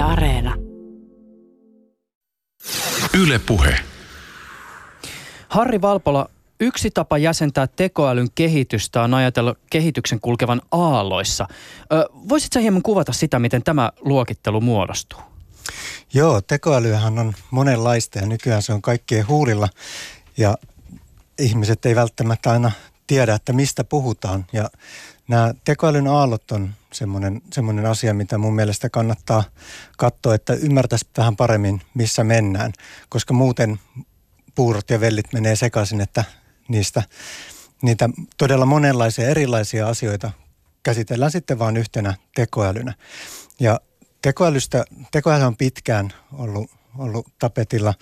Yle Areena. Yle Puhe. Harri Valpola, yksi tapa jäsentää tekoälyn kehitystä on ajatella kehityksen kulkevan aalloissa. Ö, voisitko hieman kuvata sitä, miten tämä luokittelu muodostuu? Joo, tekoälyhän on monenlaista ja nykyään se on kaikkien huulilla ja ihmiset ei välttämättä aina tiedä, että mistä puhutaan. Ja nämä tekoälyn aallot on semmoinen, semmoinen asia, mitä mun mielestä kannattaa katsoa, että ymmärtäisi vähän paremmin, missä mennään, koska muuten puurot ja vellit menee sekaisin, että niistä niitä todella monenlaisia erilaisia asioita käsitellään sitten vain yhtenä tekoälynä. Ja tekoälystä, tekoäly on pitkään ollut, ollut tapetilla.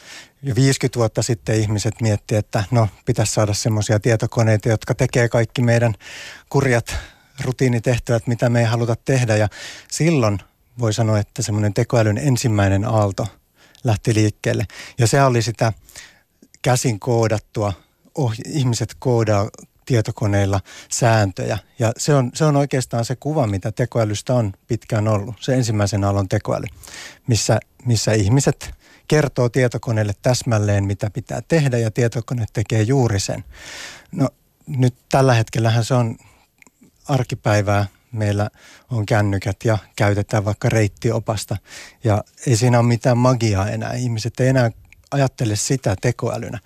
Jo 50 vuotta sitten ihmiset miettii, että no pitäisi saada semmoisia tietokoneita, jotka tekee kaikki meidän kurjat rutiinitehtävät, mitä me ei haluta tehdä. Ja silloin voi sanoa, että semmoinen tekoälyn ensimmäinen aalto lähti liikkeelle. Ja se oli sitä käsin koodattua, oh, ihmiset koodaa tietokoneilla sääntöjä. Ja se on, se on oikeastaan se kuva, mitä tekoälystä on pitkään ollut. Se ensimmäisen aallon tekoäly, missä, missä ihmiset kertoo tietokoneelle täsmälleen, mitä pitää tehdä ja tietokone tekee juuri sen. No nyt tällä hetkellähän se on arkipäivää. Meillä on kännykät ja käytetään vaikka reittiopasta ja ei siinä ole mitään magiaa enää. Ihmiset ei enää ajattele sitä tekoälynä.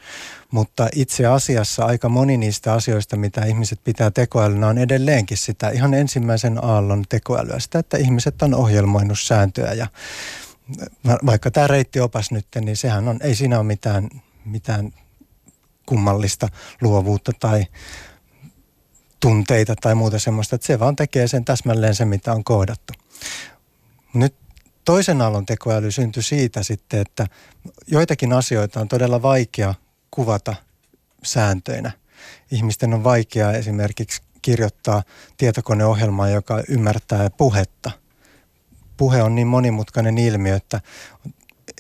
Mutta itse asiassa aika moni niistä asioista, mitä ihmiset pitää tekoälynä, on edelleenkin sitä ihan ensimmäisen aallon tekoälyä. Sitä, että ihmiset on ohjelmoinut sääntöjä ja vaikka tämä reittiopas nyt, niin sehän on, ei siinä ole mitään, mitään kummallista luovuutta tai tunteita tai muuta semmoista, että se vaan tekee sen täsmälleen se, mitä on koodattu. Nyt toisen aallon tekoäly syntyi siitä sitten, että joitakin asioita on todella vaikea kuvata sääntöinä. Ihmisten on vaikea esimerkiksi kirjoittaa tietokoneohjelmaa, joka ymmärtää puhetta. Puhe on niin monimutkainen ilmiö, että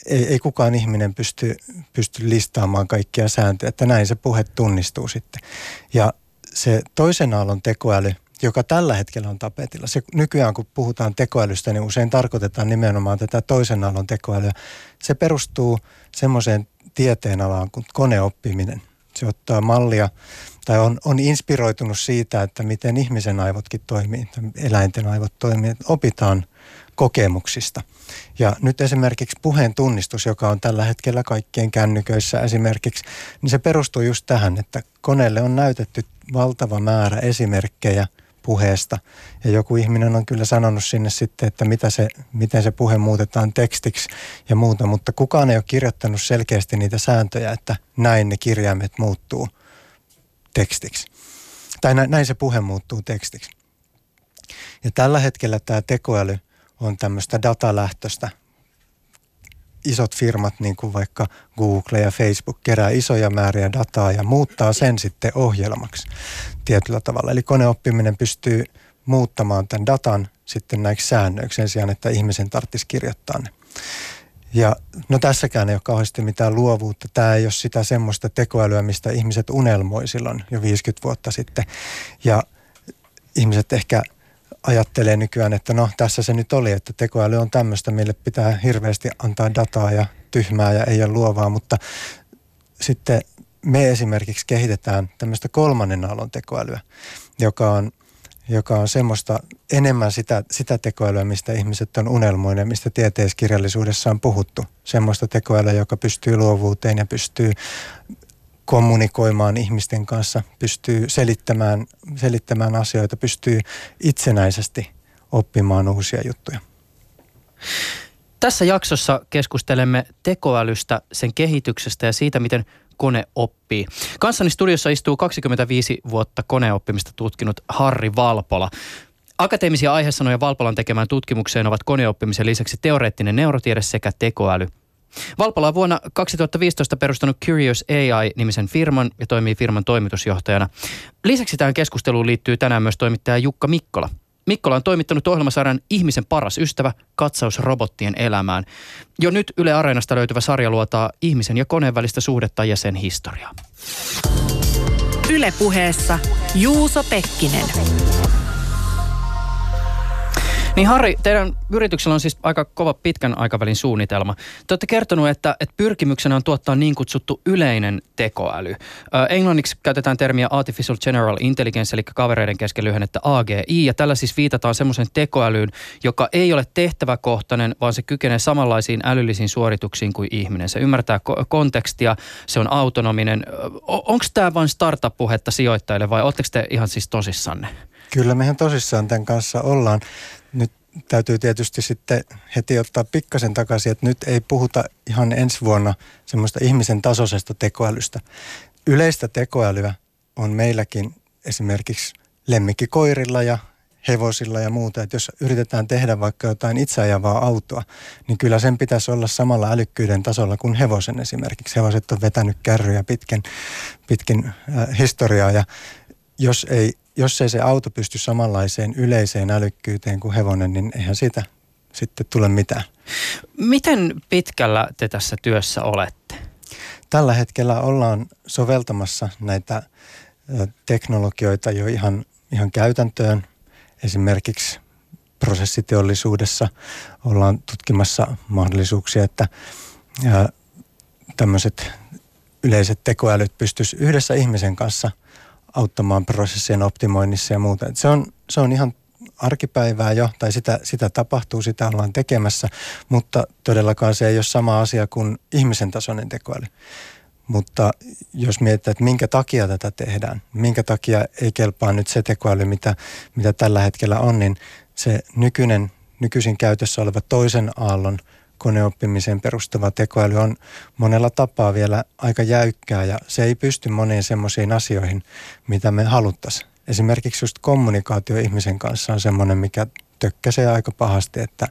ei, ei kukaan ihminen pysty, pysty listaamaan kaikkia sääntöjä, että näin se puhe tunnistuu sitten. Ja se toisen aallon tekoäly, joka tällä hetkellä on tapetilla. Se, nykyään kun puhutaan tekoälystä, niin usein tarkoitetaan nimenomaan tätä toisen aallon tekoälyä. Se perustuu semmoiseen tieteenalaan kuin koneoppiminen. Se ottaa mallia tai on, on inspiroitunut siitä, että miten ihmisen aivotkin toimii, eläinten aivot toimii. Opitaan kokemuksista. Ja nyt esimerkiksi puheen tunnistus, joka on tällä hetkellä kaikkien kännyköissä esimerkiksi, niin se perustuu just tähän, että koneelle on näytetty valtava määrä esimerkkejä puheesta. Ja joku ihminen on kyllä sanonut sinne sitten, että mitä se, miten se puhe muutetaan tekstiksi ja muuta, mutta kukaan ei ole kirjoittanut selkeästi niitä sääntöjä, että näin ne kirjaimet muuttuu tekstiksi. Tai näin se puhe muuttuu tekstiksi. Ja tällä hetkellä tämä tekoäly – on tämmöistä datalähtöistä. Isot firmat, niin kuin vaikka Google ja Facebook, kerää isoja määriä dataa ja muuttaa sen sitten ohjelmaksi tietyllä tavalla. Eli koneoppiminen pystyy muuttamaan tämän datan sitten näiksi säännöiksi sen sijaan, että ihmisen tarvitsisi kirjoittaa ne. Ja no tässäkään ei ole kauheasti mitään luovuutta. Tämä ei ole sitä semmoista tekoälyä, mistä ihmiset unelmoi silloin jo 50 vuotta sitten. Ja ihmiset ehkä ajattelee nykyään, että no tässä se nyt oli, että tekoäly on tämmöistä, mille pitää hirveästi antaa dataa ja tyhmää ja ei ole luovaa, mutta sitten me esimerkiksi kehitetään tämmöistä kolmannen aallon tekoälyä, joka on, joka on semmoista enemmän sitä, sitä tekoälyä, mistä ihmiset on unelmoinen, mistä tieteiskirjallisuudessa on puhuttu. Semmoista tekoälyä, joka pystyy luovuuteen ja pystyy kommunikoimaan ihmisten kanssa, pystyy selittämään, selittämään asioita, pystyy itsenäisesti oppimaan uusia juttuja. Tässä jaksossa keskustelemme tekoälystä, sen kehityksestä ja siitä, miten kone oppii. Kanssani studiossa istuu 25 vuotta koneoppimista tutkinut Harri Valpola. Akateemisia aihesanoja Valpolan tekemään tutkimukseen ovat koneoppimisen lisäksi teoreettinen neurotiede sekä tekoäly – Valpola on vuonna 2015 perustanut Curious AI-nimisen firman ja toimii firman toimitusjohtajana. Lisäksi tähän keskusteluun liittyy tänään myös toimittaja Jukka Mikkola. Mikkola on toimittanut ohjelmasarjan Ihmisen paras ystävä, katsaus robottien elämään. Jo nyt Yle Areenasta löytyvä sarja luotaa ihmisen ja koneen välistä suhdetta ja sen historiaa. Ylepuheessa Juuso Pekkinen. Niin Harri, teidän yrityksellä on siis aika kova pitkän aikavälin suunnitelma. Te olette kertonut, että, että pyrkimyksenä on tuottaa niin kutsuttu yleinen tekoäly. Ö, englanniksi käytetään termiä Artificial General Intelligence, eli kavereiden kesken lyhennettä AGI, ja tällä siis viitataan semmoisen tekoälyyn, joka ei ole tehtäväkohtainen, vaan se kykenee samanlaisiin älyllisiin suorituksiin kuin ihminen. Se ymmärtää ko- kontekstia, se on autonominen. Onko tämä vain startup-puhetta sijoittajille vai oletteko te ihan siis tosissanne? Kyllä mehän tosissaan tämän kanssa ollaan. Nyt täytyy tietysti sitten heti ottaa pikkasen takaisin, että nyt ei puhuta ihan ensi vuonna semmoista ihmisen tasoisesta tekoälystä. Yleistä tekoälyä on meilläkin esimerkiksi lemmikkikoirilla ja hevosilla ja muuta. Että jos yritetään tehdä vaikka jotain itseajavaa autoa, niin kyllä sen pitäisi olla samalla älykkyyden tasolla kuin hevosen esimerkiksi. Hevoset on vetänyt kärryjä pitkin, pitkin äh, historiaa ja jos ei jos ei se auto pysty samanlaiseen yleiseen älykkyyteen kuin hevonen, niin eihän siitä sitten tule mitään. Miten pitkällä te tässä työssä olette? Tällä hetkellä ollaan soveltamassa näitä teknologioita jo ihan, ihan käytäntöön. Esimerkiksi prosessiteollisuudessa ollaan tutkimassa mahdollisuuksia, että tämmöiset yleiset tekoälyt pystyisivät yhdessä ihmisen kanssa – auttamaan prosessien optimoinnissa ja muuta. se on, se on ihan arkipäivää jo, tai sitä, sitä tapahtuu, sitä ollaan tekemässä, mutta todellakaan se ei ole sama asia kuin ihmisen tasoinen tekoäly. Mutta jos mietitään, että minkä takia tätä tehdään, minkä takia ei kelpaa nyt se tekoäly, mitä, mitä tällä hetkellä on, niin se nykyinen, nykyisin käytössä oleva toisen aallon – koneoppimiseen perustuva tekoäly on monella tapaa vielä aika jäykkää ja se ei pysty moniin semmoisiin asioihin, mitä me haluttaisiin. Esimerkiksi just kommunikaatio ihmisen kanssa on semmoinen, mikä tökkäsee aika pahasti, että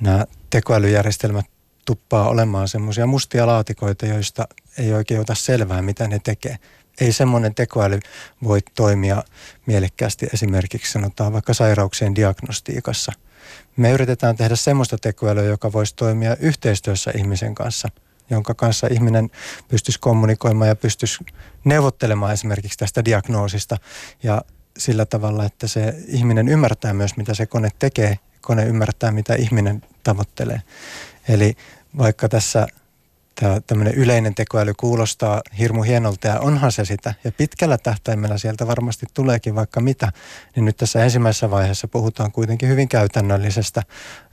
nämä tekoälyjärjestelmät tuppaa olemaan semmoisia mustia laatikoita, joista ei oikein ota selvää, mitä ne tekee. Ei semmoinen tekoäly voi toimia mielekkäästi esimerkiksi sanotaan vaikka sairauksien diagnostiikassa – me yritetään tehdä semmoista tekoälyä, joka voisi toimia yhteistyössä ihmisen kanssa, jonka kanssa ihminen pystyisi kommunikoimaan ja pystyisi neuvottelemaan esimerkiksi tästä diagnoosista ja sillä tavalla, että se ihminen ymmärtää myös, mitä se kone tekee, kone ymmärtää, mitä ihminen tavoittelee. Eli vaikka tässä tämä tämmöinen yleinen tekoäly kuulostaa hirmu hienolta ja onhan se sitä. Ja pitkällä tähtäimellä sieltä varmasti tuleekin vaikka mitä. Niin nyt tässä ensimmäisessä vaiheessa puhutaan kuitenkin hyvin käytännöllisestä,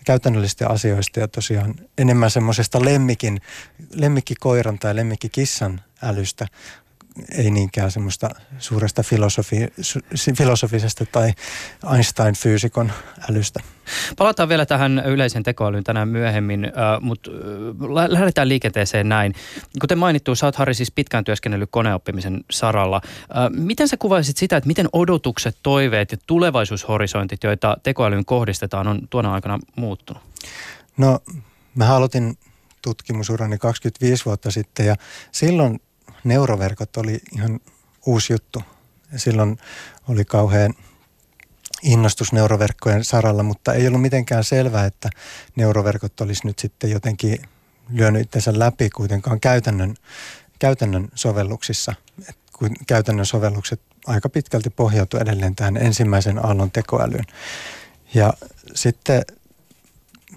käytännöllisistä asioista ja tosiaan enemmän semmoisesta lemmikin, lemmikkikoiran tai lemmikkikissan älystä ei niinkään semmoista suuresta filosofi, filosofisesta tai Einstein-fyysikon älystä. Palataan vielä tähän yleisen tekoälyyn tänään myöhemmin, mutta lähdetään liikenteeseen näin. Kuten mainittu, sä oot Harri siis pitkään työskennellyt koneoppimisen saralla. Miten sä kuvaisit sitä, että miten odotukset, toiveet ja tulevaisuushorisontit, joita tekoälyyn kohdistetaan, on tuona aikana muuttunut? No, mä aloitin tutkimusurani 25 vuotta sitten ja silloin neuroverkot oli ihan uusi juttu. Silloin oli kauhean innostus neuroverkkojen saralla, mutta ei ollut mitenkään selvää, että neuroverkot olisi nyt sitten jotenkin lyönyt itsensä läpi kuitenkaan käytännön, käytännön sovelluksissa. Et käytännön sovellukset aika pitkälti pohjautu edelleen tähän ensimmäisen aallon tekoälyyn. Ja sitten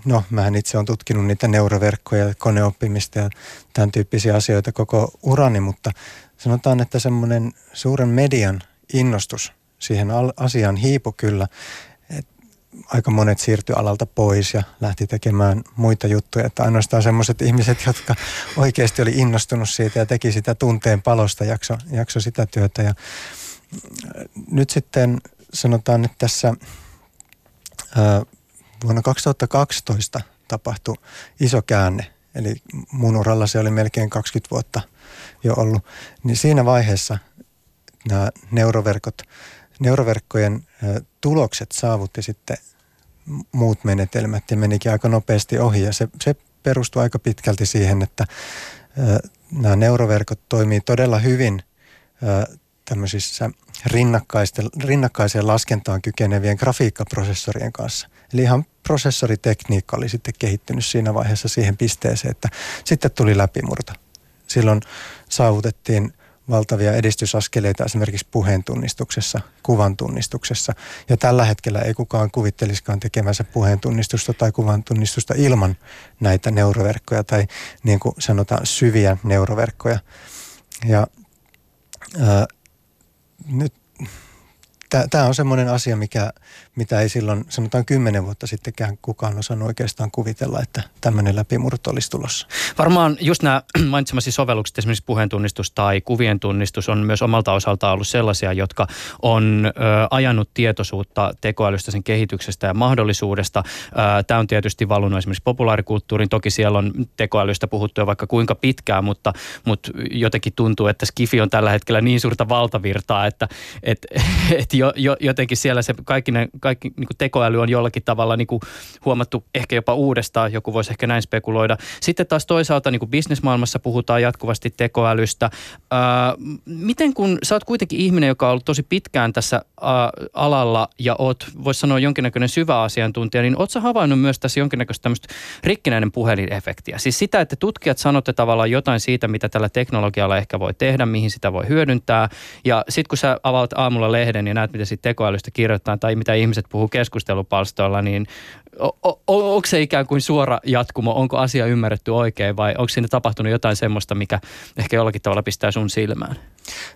no mähän itse olen tutkinut niitä neuroverkkoja, koneoppimista ja tämän tyyppisiä asioita koko urani, mutta sanotaan, että semmoinen suuren median innostus siihen asiaan hiipu kyllä. Et aika monet siirtyi alalta pois ja lähti tekemään muita juttuja. Että ainoastaan semmoiset ihmiset, jotka oikeasti oli innostunut siitä ja teki sitä tunteen palosta, jakso, jakso sitä työtä. Ja nyt sitten sanotaan, että tässä vuonna 2012 tapahtui iso käänne. Eli mun uralla se oli melkein 20 vuotta jo ollut. Niin siinä vaiheessa nämä neuroverkot, neuroverkkojen tulokset saavutti sitten muut menetelmät ja menikin aika nopeasti ohi. Ja se, se perustui aika pitkälti siihen, että nämä neuroverkot toimii todella hyvin tämmöisissä rinnakkaiseen laskentaan kykenevien grafiikkaprosessorien kanssa. Eli ihan prosessoritekniikka oli sitten kehittynyt siinä vaiheessa siihen pisteeseen, että sitten tuli läpimurto. Silloin saavutettiin valtavia edistysaskeleita esimerkiksi puheen tunnistuksessa, kuvan tunnistuksessa. Ja tällä hetkellä ei kukaan kuvittelisikaan tekemänsä puheen tunnistusta tai kuvan tunnistusta ilman näitä neuroverkkoja tai niin kuin sanotaan syviä neuroverkkoja. Ja ää, nyt tämä on semmoinen asia, mikä, mitä ei silloin, sanotaan kymmenen vuotta sittenkään kukaan osannut oikeastaan kuvitella, että tämmöinen läpimurto olisi tulossa. Varmaan just nämä mainitsemasi sovellukset, esimerkiksi puheentunnistus tai kuvien tunnistus on myös omalta osaltaan ollut sellaisia, jotka on ö, ajanut tietoisuutta tekoälystä, sen kehityksestä ja mahdollisuudesta. Tämä on tietysti valunut esimerkiksi populaarikulttuuriin. Toki siellä on tekoälystä puhuttu jo vaikka kuinka pitkään, mutta, mutta jotenkin tuntuu, että Skifi on tällä hetkellä niin suurta valtavirtaa, että et, et jo, jo, jotenkin siellä se kaikki, ne, kaikki niin kuin tekoäly on jollakin tavalla niin kuin huomattu ehkä jopa uudestaan, joku voisi ehkä näin spekuloida. Sitten taas toisaalta niin kuin bisnesmaailmassa puhutaan jatkuvasti tekoälystä. Ää, miten kun sä oot kuitenkin ihminen, joka on ollut tosi pitkään tässä ää, alalla ja oot, voisi sanoa jonkinnäköinen syvä asiantuntija, niin oot sä havainnut myös tässä jonkinnäköistä tämmöistä rikkinäinen puhelinefektiä? Siis sitä, että tutkijat sanotte tavallaan jotain siitä, mitä tällä teknologialla ehkä voi tehdä, mihin sitä voi hyödyntää. Ja sitten kun sä avaat aamulla lehden ja näet, mitä siitä tekoälystä kirjoittaa tai mitä ihmiset puhuu keskustelupalstoilla, niin o- o- onko se ikään kuin suora jatkumo? Onko asia ymmärretty oikein vai onko siinä tapahtunut jotain semmoista, mikä ehkä jollakin tavalla pistää sun silmään?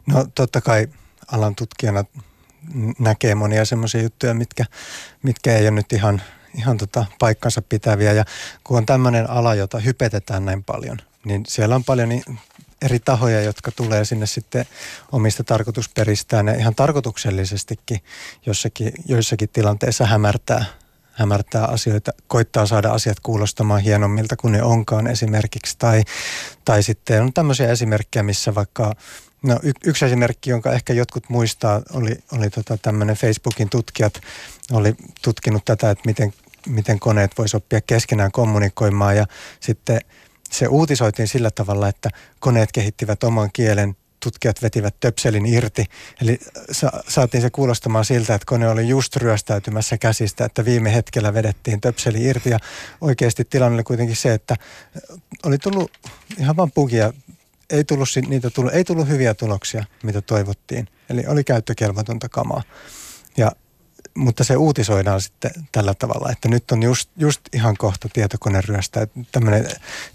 No totta kai alan tutkijana näkee monia semmoisia juttuja, mitkä, mitkä ei ole nyt ihan, ihan tota paikkansa pitäviä. Ja kun on tämmöinen ala, jota hypetetään näin paljon, niin siellä on paljon eri tahoja, jotka tulee sinne sitten omista tarkoitusperistään ja ihan tarkoituksellisestikin jossakin, joissakin tilanteissa hämärtää, hämärtää asioita, koittaa saada asiat kuulostamaan hienommilta kuin ne onkaan esimerkiksi. Tai, tai sitten on tämmöisiä esimerkkejä, missä vaikka No y- yksi esimerkki, jonka ehkä jotkut muistaa, oli, oli tota tämmöinen Facebookin tutkijat oli tutkinut tätä, että miten, miten koneet voisi oppia keskenään kommunikoimaan ja sitten – se uutisoitiin sillä tavalla, että koneet kehittivät oman kielen, tutkijat vetivät töpselin irti. Eli sa- saatiin se kuulostamaan siltä, että kone oli just ryöstäytymässä käsistä, että viime hetkellä vedettiin töpseli irti. Ja oikeasti tilanne oli kuitenkin se, että oli tullut ihan vaan bugia. Ei tullut, niitä tullut, ei tullut hyviä tuloksia, mitä toivottiin. Eli oli käyttökelvotonta kamaa. Ja mutta se uutisoidaan sitten tällä tavalla, että nyt on just, just ihan kohta tietokone tämmöinen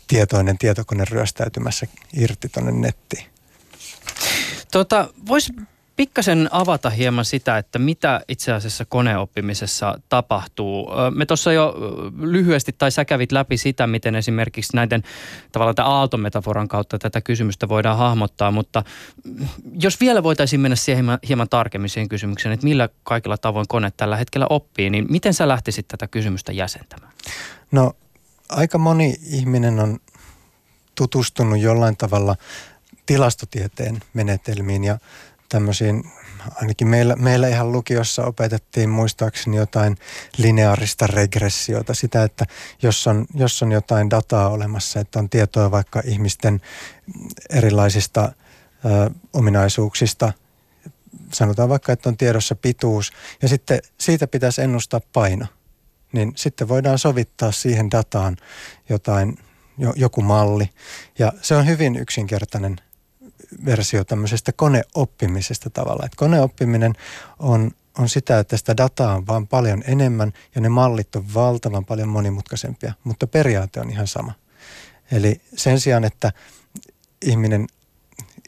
tietoinen tietokone ryöstäytymässä irti tuonne nettiin. Tota, Voisi pikkasen avata hieman sitä, että mitä itse asiassa koneoppimisessa tapahtuu. Me tuossa jo lyhyesti tai sä kävit läpi sitä, miten esimerkiksi näiden tavallaan tämän aaltometaforan kautta tätä kysymystä voidaan hahmottaa, mutta jos vielä voitaisiin mennä siihen hieman, tarkemmin siihen kysymykseen, että millä kaikilla tavoin kone tällä hetkellä oppii, niin miten sä lähtisit tätä kysymystä jäsentämään? No aika moni ihminen on tutustunut jollain tavalla tilastotieteen menetelmiin ja tämmöisiin, ainakin meillä, meillä ihan lukiossa opetettiin muistaakseni jotain lineaarista regressiota, sitä, että jos on, jos on jotain dataa olemassa, että on tietoa vaikka ihmisten erilaisista ö, ominaisuuksista, sanotaan vaikka, että on tiedossa pituus, ja sitten siitä pitäisi ennustaa paino, niin sitten voidaan sovittaa siihen dataan jotain, joku malli, ja se on hyvin yksinkertainen versio tämmöisestä koneoppimisesta tavalla. Että koneoppiminen on, on sitä, että sitä dataa on vaan paljon enemmän ja ne mallit on valtavan paljon monimutkaisempia, mutta periaate on ihan sama. Eli sen sijaan, että ihminen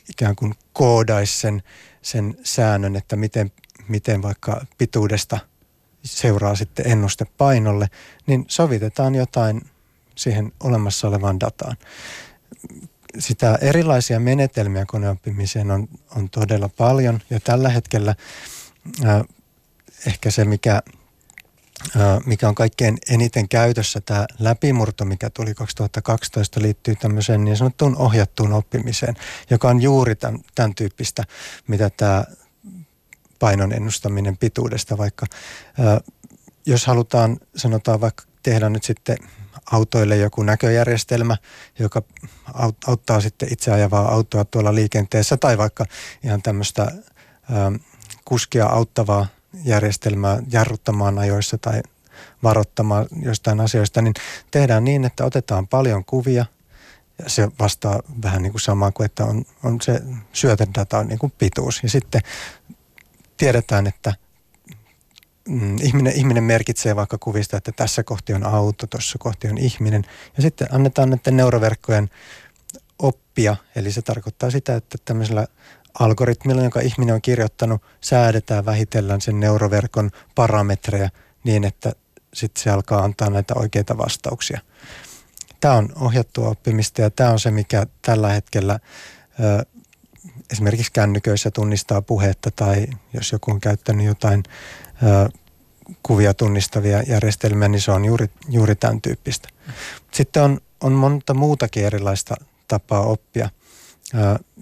ikään kuin koodaisi sen, sen säännön, että miten, miten vaikka pituudesta seuraa sitten ennuste painolle, niin sovitetaan jotain siihen olemassa olevaan dataan sitä erilaisia menetelmiä koneoppimiseen on, on todella paljon ja tällä hetkellä äh, ehkä se, mikä, äh, mikä on kaikkein eniten käytössä, tämä läpimurto, mikä tuli 2012, liittyy tämmöiseen niin sanottuun ohjattuun oppimiseen, joka on juuri tämän, tämän tyyppistä, mitä tämä painon ennustaminen pituudesta vaikka. Äh, jos halutaan, sanotaan vaikka tehdä nyt sitten autoille joku näköjärjestelmä, joka auttaa sitten itse ajavaa autoa tuolla liikenteessä tai vaikka ihan tämmöistä ähm, kuskia auttavaa järjestelmää jarruttamaan ajoissa tai varoittamaan jostain asioista, niin tehdään niin, että otetaan paljon kuvia se vastaa vähän niin kuin samaa kuin, että on, on se syötedata on niin kuin pituus. Ja sitten tiedetään, että mm, ihminen, ihminen merkitsee vaikka kuvista, että tässä kohti on auto, tuossa kohti on ihminen. Ja sitten annetaan näiden neuroverkkojen oppia, eli se tarkoittaa sitä, että tämmöisellä algoritmilla, jonka ihminen on kirjoittanut, säädetään vähitellen sen neuroverkon parametreja niin, että sitten se alkaa antaa näitä oikeita vastauksia. Tämä on ohjattua oppimista ja tämä on se, mikä tällä hetkellä ö, esimerkiksi kännyköissä tunnistaa puhetta tai jos joku on käyttänyt jotain kuvia tunnistavia järjestelmiä, niin se on juuri, juuri tämän tyyppistä. Sitten on, on monta muutakin erilaista tapaa oppia.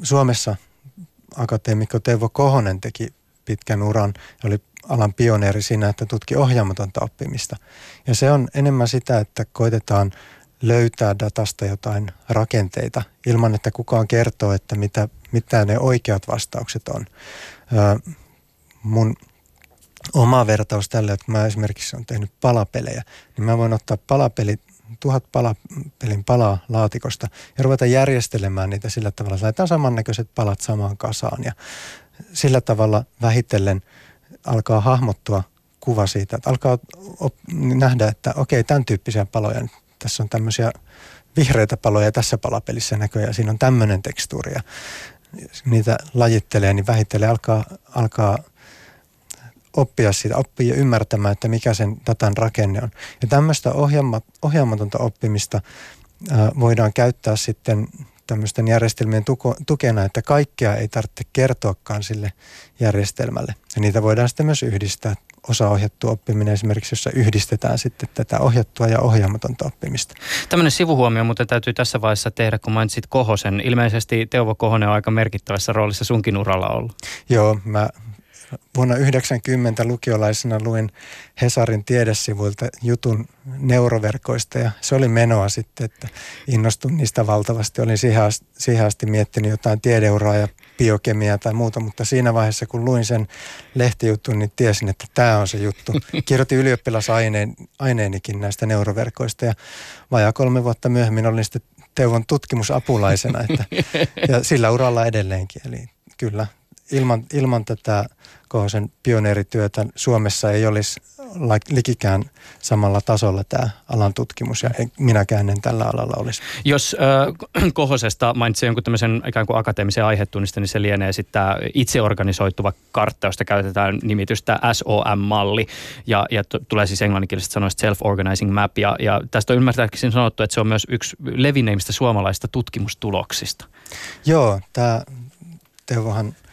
Suomessa akateemikko Teuvo Kohonen teki pitkän uran ja oli alan pioneeri siinä, että tutki ohjaamatonta oppimista. Ja se on enemmän sitä, että koitetaan löytää datasta jotain rakenteita ilman, että kukaan kertoo, että mitä, mitä ne oikeat vastaukset on. Mun oma vertaus tälle, että mä esimerkiksi olen tehnyt palapelejä, niin mä voin ottaa palapelit tuhat palapelin palaa laatikosta ja ruveta järjestelemään niitä sillä tavalla, että laitetaan samannäköiset palat samaan kasaan ja sillä tavalla vähitellen alkaa hahmottua kuva siitä, että alkaa op- nähdä, että okei, tämän tyyppisiä paloja, tässä on tämmöisiä vihreitä paloja tässä palapelissä näköjään, siinä on tämmöinen tekstuuri ja niitä lajittelee, niin vähitellen alkaa, alkaa oppia siitä, oppia ymmärtämään, että mikä sen datan rakenne on. Ja tämmöistä ohjaama, ohjaamatonta oppimista ää, voidaan käyttää sitten tämmöisten järjestelmien tuko, tukena, että kaikkea ei tarvitse kertoakaan sille järjestelmälle. Ja niitä voidaan sitten myös yhdistää. Osa ohjattu oppiminen esimerkiksi, jossa yhdistetään sitten tätä ohjattua ja ohjaamatonta oppimista. Tämmöinen sivuhuomio mutta täytyy tässä vaiheessa tehdä, kun mainitsit Kohosen. Ilmeisesti Teuvo Kohonen on aika merkittävässä roolissa sunkin uralla ollut. Joo, mä vuonna 90 lukiolaisena luin Hesarin tiedesivuilta jutun neuroverkoista ja se oli menoa sitten, että innostun niistä valtavasti. Olin siihen asti, siihen asti miettinyt jotain tiedeuraa ja biokemiaa tai muuta, mutta siinä vaiheessa kun luin sen lehtijutun, niin tiesin, että tämä on se juttu. Kirjoitin ylioppilasaineenikin näistä neuroverkoista ja vajaa kolme vuotta myöhemmin olin sitten Teuvon tutkimusapulaisena että, ja sillä uralla edelleenkin. Eli kyllä ilman, ilman tätä Kohosen pioneerityötä Suomessa ei olisi likikään samalla tasolla tämä alan tutkimus ja minäkään en tällä alalla olisi. Jos äh, Kohosesta mainitsi jonkun tämmöisen ikään kuin akateemisen aihetunniston, niin se lienee sitten tämä itseorganisoituva kartta, josta käytetään nimitystä SOM-malli ja, ja t- tulee siis englanninkielisestä sanoista self-organizing map ja, ja tästä on ymmärtääkseni sanottu, että se on myös yksi levinneimmistä suomalaista tutkimustuloksista. Joo, tämä Teuvohan –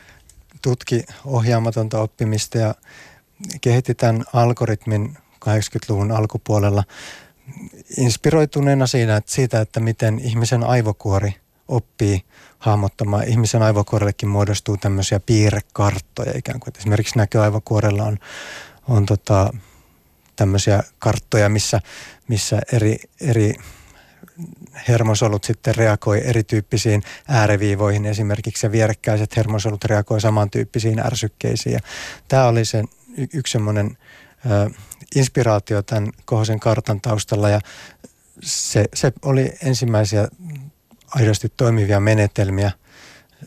tutki ohjaamatonta oppimista ja kehitti tämän algoritmin 80-luvun alkupuolella inspiroituneena siinä, että siitä, että miten ihmisen aivokuori oppii hahmottamaan. Ihmisen aivokuorellekin muodostuu tämmöisiä piirrekarttoja ikään kuin. Esimerkiksi näköaivokuorella on, on tota, tämmöisiä karttoja, missä, missä eri, eri hermosolut sitten reagoi erityyppisiin ääreviivoihin esimerkiksi ja vierekkäiset hermosolut reagoi samantyyppisiin ärsykkeisiin. Ja tämä oli se y- yksi semmoinen inspiraatio tämän kohosen kartan taustalla. Ja se, se oli ensimmäisiä aidosti toimivia menetelmiä –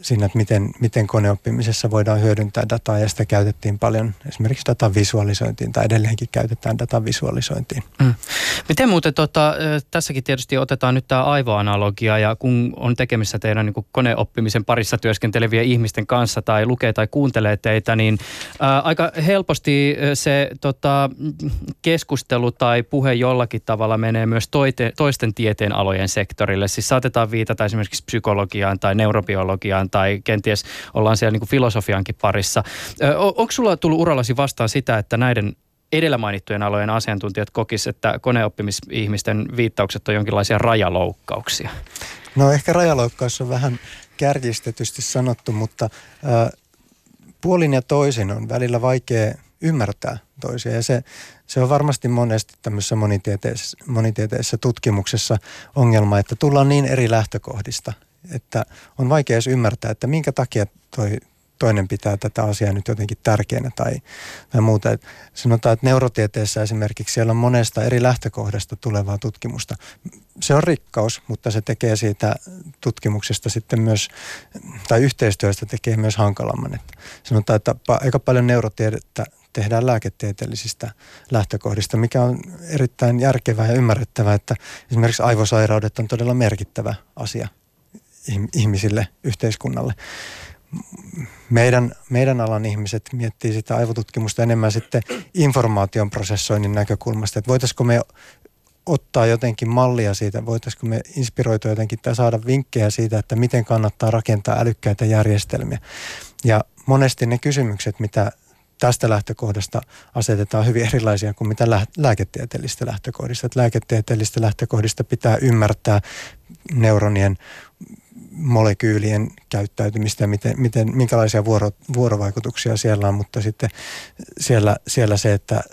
siinä, että miten, miten koneoppimisessa voidaan hyödyntää dataa ja sitä käytettiin paljon esimerkiksi datan visualisointiin tai edelleenkin käytetään datan visualisointiin. Mm. Miten muuten, tota, tässäkin tietysti otetaan nyt tämä aivoanalogia ja kun on tekemissä teidän niin koneoppimisen parissa työskenteleviä ihmisten kanssa tai lukee tai kuuntelee teitä, niin ää, aika helposti se tota, keskustelu tai puhe jollakin tavalla menee myös toite, toisten tieteen alojen sektorille. Siis saatetaan viitata esimerkiksi psykologiaan tai neurobiologiaan tai kenties ollaan siellä niin kuin filosofiankin parissa. Onko sulla tullut urallasi vastaan sitä, että näiden edellä mainittujen alojen asiantuntijat kokis, että koneoppimisihmisten viittaukset on jonkinlaisia rajaloukkauksia? No ehkä rajaloukkaus on vähän kärjistetysti sanottu, mutta puolin ja toisin on välillä vaikea ymmärtää toisia. Ja se, se on varmasti monesti tämmöisessä monitieteisessä, monitieteisessä tutkimuksessa ongelma, että tullaan niin eri lähtökohdista että on vaikea edes ymmärtää, että minkä takia toi toinen pitää tätä asiaa nyt jotenkin tärkeänä tai, tai muuta. Et sanotaan, että neurotieteessä esimerkiksi siellä on monesta eri lähtökohdasta tulevaa tutkimusta. se on rikkaus, mutta se tekee siitä tutkimuksesta sitten myös, tai yhteistyöstä tekee myös hankalamman. Että sanotaan, että aika paljon neurotiedettä tehdään lääketieteellisistä lähtökohdista, mikä on erittäin järkevää ja ymmärrettävää, että esimerkiksi aivosairaudet on todella merkittävä asia ihmisille, yhteiskunnalle. Meidän, meidän alan ihmiset miettii sitä aivotutkimusta enemmän sitten informaation prosessoinnin näkökulmasta, että voitaisiko me ottaa jotenkin mallia siitä, voitaisiko me inspiroitua jotenkin tai saada vinkkejä siitä, että miten kannattaa rakentaa älykkäitä järjestelmiä. Ja monesti ne kysymykset, mitä tästä lähtökohdasta asetetaan hyvin erilaisia kuin mitä lääketieteellistä lähtökohdista. Että lääketieteellistä lähtökohdista pitää ymmärtää neuronien molekyylien käyttäytymistä ja miten, miten, minkälaisia vuoro, vuorovaikutuksia siellä on, mutta sitten siellä, siellä se, että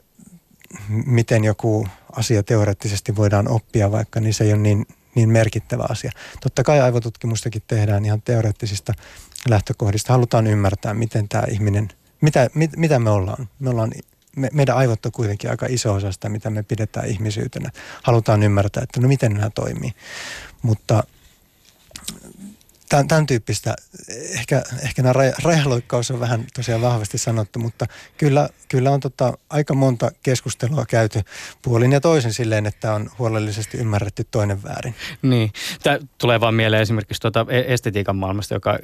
miten joku asia teoreettisesti voidaan oppia vaikka, niin se ei ole niin, niin merkittävä asia. Totta kai aivotutkimustakin tehdään ihan teoreettisista lähtökohdista. Halutaan ymmärtää, miten tämä ihminen, mitä, mit, mitä me ollaan. Me ollaan me, meidän aivot on kuitenkin aika iso osa sitä, mitä me pidetään ihmisyytenä. Halutaan ymmärtää, että no miten nämä toimii. Mutta tämän, tämän tyyppistä, ehkä, ehkä nämä rajaloikkaus on vähän tosiaan vahvasti sanottu, mutta kyllä, kyllä on tota, aika monta keskustelua käyty puolin ja toisin silleen, että on huolellisesti ymmärretty toinen väärin. Niin, tämä tulee vaan mieleen esimerkiksi tuota e-, estetiikan maailmasta, joka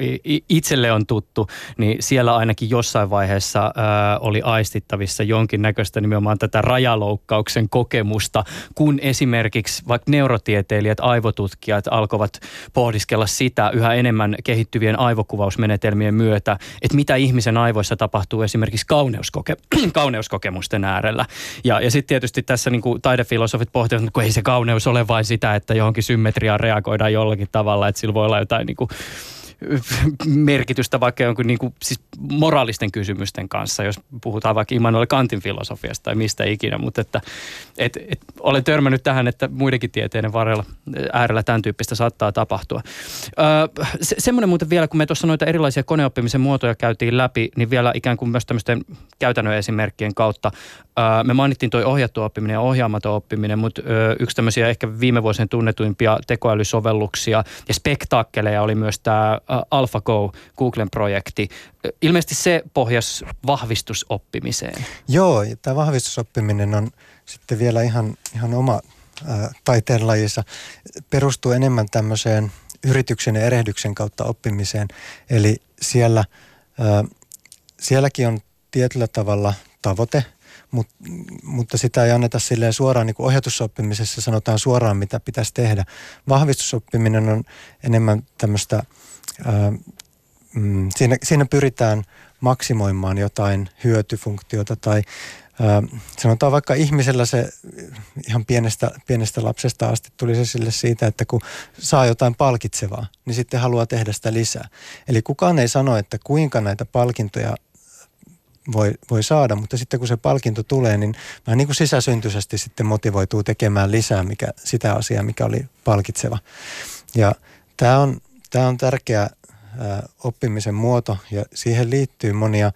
itselle on tuttu, niin siellä ainakin jossain vaiheessa oli aistittavissa jonkinnäköistä nimenomaan tätä rajaloukkauksen kokemusta, kun esimerkiksi vaikka neurotieteilijät, aivotutkijat alkoivat pohdiskella sitä yhä enemmän kehittyvien aivokuvausmenetelmien myötä, että mitä ihmisen aivoissa tapahtuu esimerkiksi kauneuskoke- kauneuskokemusten äärellä. Ja, ja sitten tietysti tässä niin kuin taidefilosofit pohtivat, että ei se kauneus ole vain sitä, että johonkin symmetriaan reagoidaan jollakin tavalla, että sillä voi olla jotain niin kuin merkitystä vaikka jonkun niin kuin, siis moraalisten kysymysten kanssa, jos puhutaan vaikka Immanuel Kantin filosofiasta tai mistä ikinä, mutta että et, et, olen törmännyt tähän, että muidenkin tieteiden varrella äärellä tämän tyyppistä saattaa tapahtua. Öö, se, semmoinen muuten vielä, kun me tuossa noita erilaisia koneoppimisen muotoja käytiin läpi, niin vielä ikään kuin myös tämmöisten käytännön esimerkkien kautta. Me mainittiin tuo ohjattu oppiminen ja ohjaamaton oppiminen, mutta yksi tämmöisiä ehkä viime vuosien tunnetuimpia tekoälysovelluksia ja spektaakkeleja oli myös tämä AlphaGo, Googlen projekti. Ilmeisesti se pohjas vahvistusoppimiseen. Joo, tämä vahvistusoppiminen on sitten vielä ihan, ihan oma taiteenlajissa. Perustuu enemmän tämmöiseen yrityksen ja erehdyksen kautta oppimiseen. Eli siellä, sielläkin on tietyllä tavalla tavoite – Mut, mutta sitä ei anneta silleen suoraan, niin kuin ohjatusoppimisessa sanotaan suoraan, mitä pitäisi tehdä. Vahvistusoppiminen on enemmän tämmöistä mm, siinä, siinä pyritään maksimoimaan jotain hyötyfunktiota tai sanotaan vaikka ihmisellä se ihan pienestä, pienestä lapsesta asti tuli se sille siitä, että kun saa jotain palkitsevaa, niin sitten haluaa tehdä sitä lisää. Eli kukaan ei sano, että kuinka näitä palkintoja voi, voi saada, mutta sitten kun se palkinto tulee, niin vähän niin kuin sisäsyntyisesti sitten motivoituu tekemään lisää mikä, sitä asiaa, mikä oli palkitseva. Ja tämä on, Tämä on tärkeä oppimisen muoto ja siihen liittyy monia,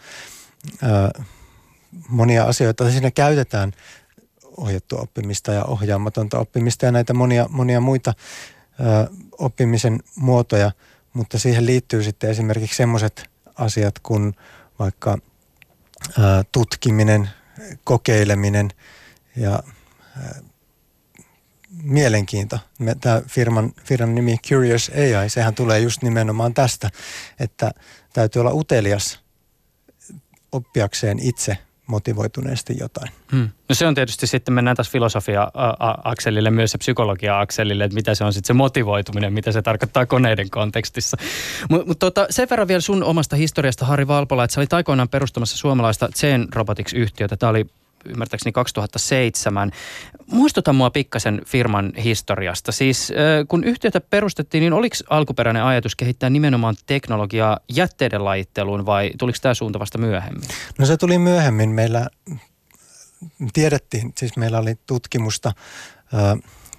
monia asioita. Siinä käytetään ohjattua oppimista ja ohjaamatonta oppimista ja näitä monia, monia muita oppimisen muotoja, mutta siihen liittyy sitten esimerkiksi semmoiset asiat kuin vaikka tutkiminen, kokeileminen ja mielenkiinto. Tämä firman, firman nimi Curious AI, sehän tulee just nimenomaan tästä, että täytyy olla utelias oppiakseen itse motivoituneesti jotain. Hmm. No se on tietysti sitten, mennään taas filosofia-akselille myös se psykologia-akselille, että mitä se on sitten se motivoituminen, mitä se tarkoittaa koneiden kontekstissa. Mutta mut tota, sen verran vielä sun omasta historiasta, Harri Valpola, että sä olit aikoinaan perustamassa suomalaista Zen Robotics-yhtiötä. Tämä oli ymmärtääkseni 2007. Muistuta mua pikkasen firman historiasta. Siis kun yhtiötä perustettiin, niin oliko alkuperäinen ajatus kehittää nimenomaan teknologiaa jätteiden lajitteluun vai tuliko tämä suunta vasta myöhemmin? No se tuli myöhemmin. Meillä tiedettiin, siis meillä oli tutkimusta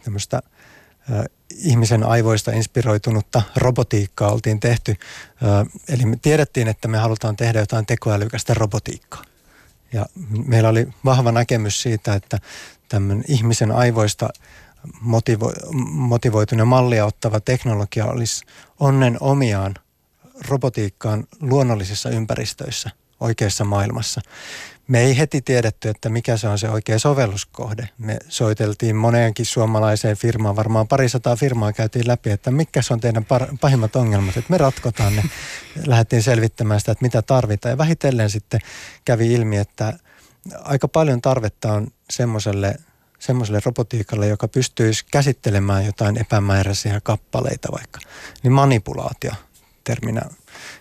tämmöistä ihmisen aivoista inspiroitunutta robotiikkaa oltiin tehty. Eli me tiedettiin, että me halutaan tehdä jotain tekoälykästä robotiikkaa. Ja meillä oli vahva näkemys siitä, että tämmöinen ihmisen aivoista motivo- motivoitunut mallia ottava teknologia olisi onnen omiaan robotiikkaan luonnollisissa ympäristöissä oikeassa maailmassa. Me ei heti tiedetty, että mikä se on se oikea sovelluskohde. Me soiteltiin moneenkin suomalaiseen firmaan, varmaan parisataa firmaa käytiin läpi, että mikä on teidän pahimmat ongelmat, että me ratkotaan ne. Lähdettiin selvittämään sitä, että mitä tarvitaan ja vähitellen sitten kävi ilmi, että aika paljon tarvetta on semmoiselle semmoiselle robotiikalle, joka pystyisi käsittelemään jotain epämääräisiä kappaleita vaikka, niin manipulaatio terminä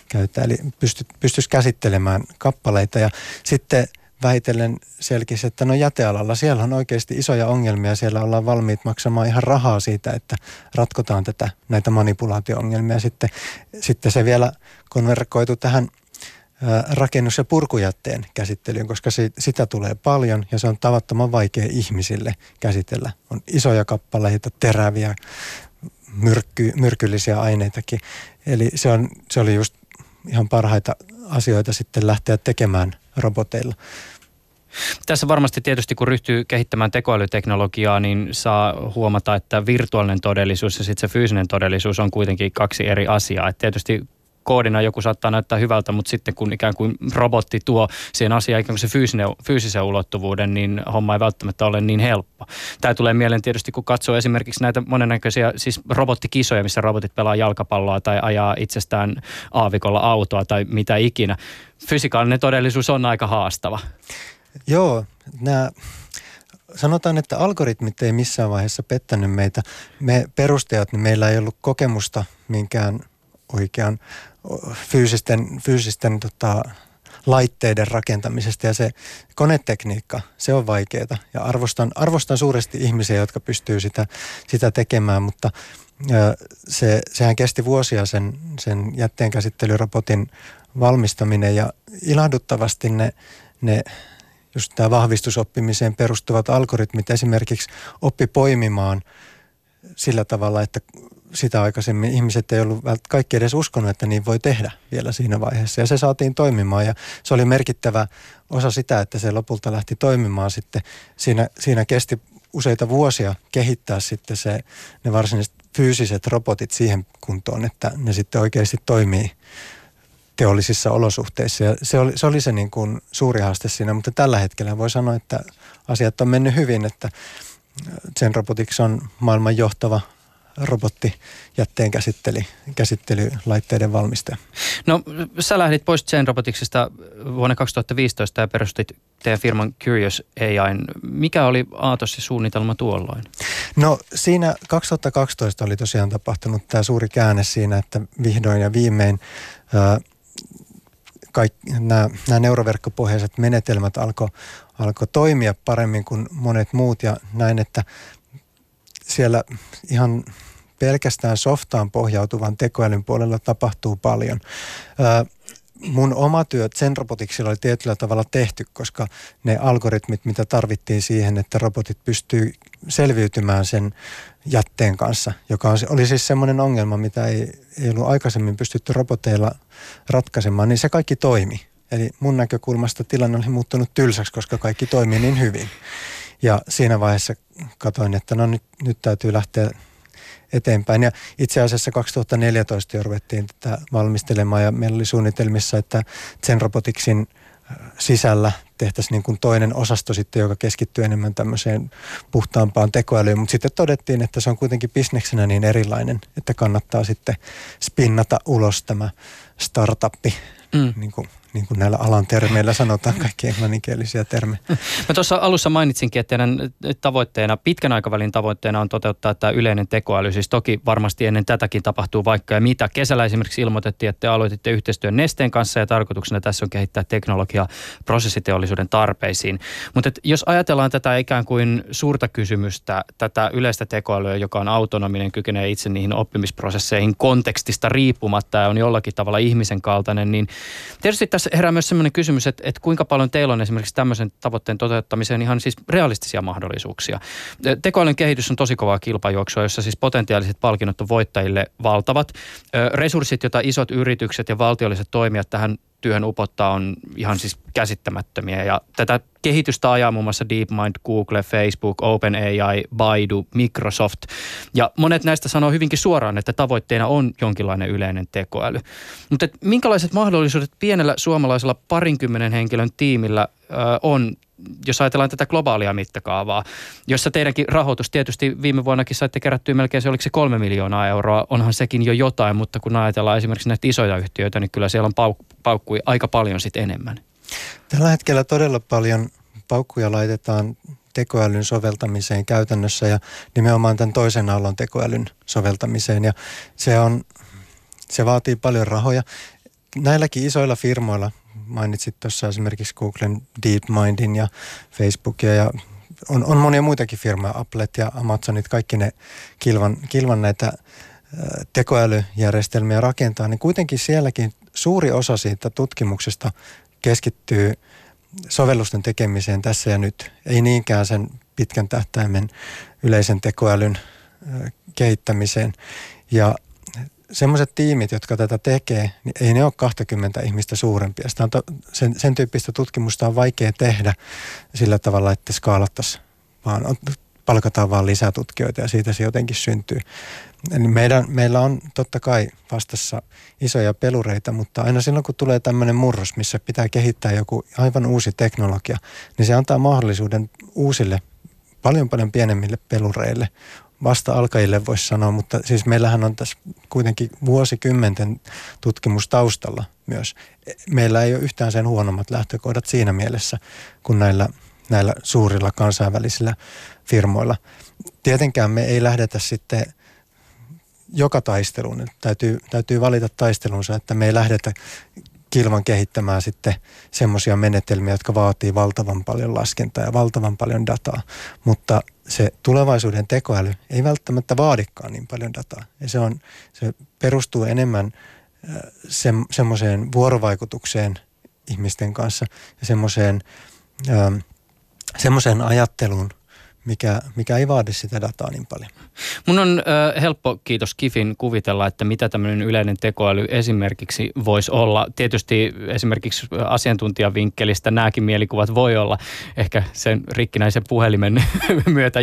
käyttää. Eli pystyt, pystyisi käsittelemään kappaleita ja sitten vähitellen selkisi, että no jätealalla siellä on oikeasti isoja ongelmia. Siellä ollaan valmiit maksamaan ihan rahaa siitä, että ratkotaan tätä, näitä manipulaatio-ongelmia. Sitten, sitten se vielä konverkoitu tähän rakennus- ja purkujätteen käsittelyyn, koska se, sitä tulee paljon ja se on tavattoman vaikea ihmisille käsitellä. On isoja kappaleita, teräviä, myrkky, myrkyllisiä aineitakin. Eli se, on, se oli just ihan parhaita asioita sitten lähteä tekemään roboteilla. Tässä varmasti tietysti kun ryhtyy kehittämään tekoälyteknologiaa, niin saa huomata, että virtuaalinen todellisuus ja sitten se fyysinen todellisuus on kuitenkin kaksi eri asiaa. Et tietysti koodina joku saattaa näyttää hyvältä, mutta sitten kun ikään kuin robotti tuo siihen asiaan ikään kuin se fyysinen, fyysisen ulottuvuuden, niin homma ei välttämättä ole niin helppo. Tämä tulee mieleen tietysti, kun katsoo esimerkiksi näitä monennäköisiä siis robottikisoja, missä robotit pelaa jalkapalloa tai ajaa itsestään aavikolla autoa tai mitä ikinä. Fysikaalinen todellisuus on aika haastava. Joo, nämä sanotaan, että algoritmit ei missään vaiheessa pettänyt meitä. Me perustajat, niin meillä ei ollut kokemusta minkään oikean fyysisten, fyysisten tota, laitteiden rakentamisesta. Ja se konetekniikka, se on vaikeaa ja arvostan, arvostan suuresti ihmisiä, jotka pystyy sitä, sitä tekemään, mutta se, sehän kesti vuosia sen, sen jätteenkäsittelyrobotin valmistaminen. Ja ilahduttavasti ne, ne just tämä vahvistusoppimiseen perustuvat algoritmit esimerkiksi oppi poimimaan sillä tavalla, että sitä aikaisemmin ihmiset ei ollut kaikki edes uskonut, että niin voi tehdä vielä siinä vaiheessa. Ja se saatiin toimimaan ja se oli merkittävä osa sitä, että se lopulta lähti toimimaan sitten. Siinä, siinä kesti useita vuosia kehittää sitten se, ne varsinaiset fyysiset robotit siihen kuntoon, että ne sitten oikeasti toimii teollisissa olosuhteissa. Ja se oli se, oli se niin kuin suuri haaste siinä, mutta tällä hetkellä voi sanoa, että asiat on mennyt hyvin, että Zen Robotics on maailman johtava robotti jätteen käsitteli, käsittelylaitteiden valmistaja. No sä lähdit pois Zen Roboticsista vuonna 2015 ja perustit teidän firman Curious AI. Mikä oli Aatos ja suunnitelma tuolloin? No siinä 2012 oli tosiaan tapahtunut tämä suuri käänne siinä, että vihdoin ja viimein ää, kaikki, nämä, nämä neuroverkkopohjaiset menetelmät alkoi alko toimia paremmin kuin monet muut ja näin, että siellä ihan pelkästään softaan pohjautuvan tekoälyn puolella tapahtuu paljon. mun oma työ Zen Roboticsilla oli tietyllä tavalla tehty, koska ne algoritmit, mitä tarvittiin siihen, että robotit pystyy selviytymään sen jätteen kanssa, joka oli siis semmoinen ongelma, mitä ei, ei ollut aikaisemmin pystytty roboteilla ratkaisemaan, niin se kaikki toimi. Eli mun näkökulmasta tilanne oli muuttunut tylsäksi, koska kaikki toimii niin hyvin. Ja siinä vaiheessa katoin, että no nyt, nyt täytyy lähteä eteenpäin. Ja itse asiassa 2014 jo ruvettiin tätä valmistelemaan ja meillä oli suunnitelmissa, että Zen Roboticsin äh, sisällä tehtäisiin niin kuin toinen osasto sitten, joka keskittyy enemmän tämmöiseen puhtaampaan tekoälyyn, mutta sitten todettiin, että se on kuitenkin bisneksenä niin erilainen, että kannattaa sitten spinnata ulos tämä startuppi mm. niin kuin niin kuin näillä alan termeillä sanotaan, kaikki englanninkielisiä termejä. Mä tuossa alussa mainitsinkin, että teidän tavoitteena, pitkän aikavälin tavoitteena on toteuttaa tämä yleinen tekoäly. Siis toki varmasti ennen tätäkin tapahtuu vaikka ja mitä. Kesällä esimerkiksi ilmoitettiin, että te aloititte yhteistyön Nesteen kanssa ja tarkoituksena tässä on kehittää teknologiaa prosessiteollisuuden tarpeisiin. Mutta jos ajatellaan tätä ikään kuin suurta kysymystä, tätä yleistä tekoälyä, joka on autonominen, kykenee itse niihin oppimisprosesseihin kontekstista riippumatta ja on jollakin tavalla ihmisen kaltainen, niin tietysti tässä tässä herää myös sellainen kysymys, että, että kuinka paljon teillä on esimerkiksi tämmöisen tavoitteen toteuttamiseen ihan siis realistisia mahdollisuuksia. Tekoälyn kehitys on tosi kovaa kilpajuoksua, jossa siis potentiaaliset palkinnot on voittajille valtavat. Resurssit, joita isot yritykset ja valtiolliset toimijat tähän työhön upottaa on ihan siis käsittämättömiä. Ja tätä kehitystä ajaa muun muassa DeepMind, Google, Facebook, OpenAI, Baidu, Microsoft. Ja monet näistä sanoo hyvinkin suoraan, että tavoitteena on jonkinlainen yleinen tekoäly. Mutta minkälaiset mahdollisuudet pienellä suomalaisella parinkymmenen henkilön tiimillä ö, on jos ajatellaan tätä globaalia mittakaavaa, jossa teidänkin rahoitus tietysti viime vuonnakin saitte kerättyä melkein se oliko se kolme miljoonaa euroa, onhan sekin jo jotain, mutta kun ajatellaan esimerkiksi näitä isoja yhtiöitä, niin kyllä siellä on pauk- paukkui aika paljon sitten enemmän. Tällä hetkellä todella paljon paukkuja laitetaan tekoälyn soveltamiseen käytännössä ja nimenomaan tämän toisen aallon tekoälyn soveltamiseen ja se on, se vaatii paljon rahoja. Näilläkin isoilla firmoilla, mainitsit tuossa esimerkiksi Googlen DeepMindin ja Facebookia ja on, on monia muitakin firmoja, Applet ja Amazonit, kaikki ne kilvan, kilvan näitä tekoälyjärjestelmiä rakentaa, niin kuitenkin sielläkin suuri osa siitä tutkimuksesta keskittyy sovellusten tekemiseen tässä ja nyt, ei niinkään sen pitkän tähtäimen yleisen tekoälyn kehittämiseen. Ja semmoiset tiimit, jotka tätä tekee, niin ei ne ole 20 ihmistä suurempia. Sitä on to, sen, sen tyyppistä tutkimusta on vaikea tehdä sillä tavalla, että skaalattaisiin, vaan palkataan vaan lisää tutkijoita ja siitä se jotenkin syntyy. Eli meidän, meillä on totta kai vastassa isoja pelureita, mutta aina silloin kun tulee tämmöinen murros, missä pitää kehittää joku aivan uusi teknologia, niin se antaa mahdollisuuden uusille, paljon paljon pienemmille pelureille vasta alkajille voisi sanoa, mutta siis meillähän on tässä kuitenkin vuosikymmenten tutkimus taustalla myös. Meillä ei ole yhtään sen huonommat lähtökohdat siinä mielessä kuin näillä, näillä suurilla kansainvälisillä firmoilla. Tietenkään me ei lähdetä sitten joka taisteluun. Täytyy, täytyy valita taistelunsa, että me ei lähdetä kilvan kehittämään sitten semmoisia menetelmiä, jotka vaatii valtavan paljon laskentaa ja valtavan paljon dataa. Mutta se tulevaisuuden tekoäly ei välttämättä vaadikaan niin paljon dataa. Ja se, on, se perustuu enemmän se, semmoiseen vuorovaikutukseen ihmisten kanssa ja semmoiseen, semmoiseen ajatteluun – mikä, mikä ei vaadi sitä dataa niin paljon. Mun on äh, helppo, kiitos Kifin, kuvitella, että mitä tämmöinen yleinen tekoäly esimerkiksi voisi olla. Tietysti esimerkiksi asiantuntijavinkkelistä nämäkin mielikuvat voi olla ehkä sen rikkinäisen puhelimen myötä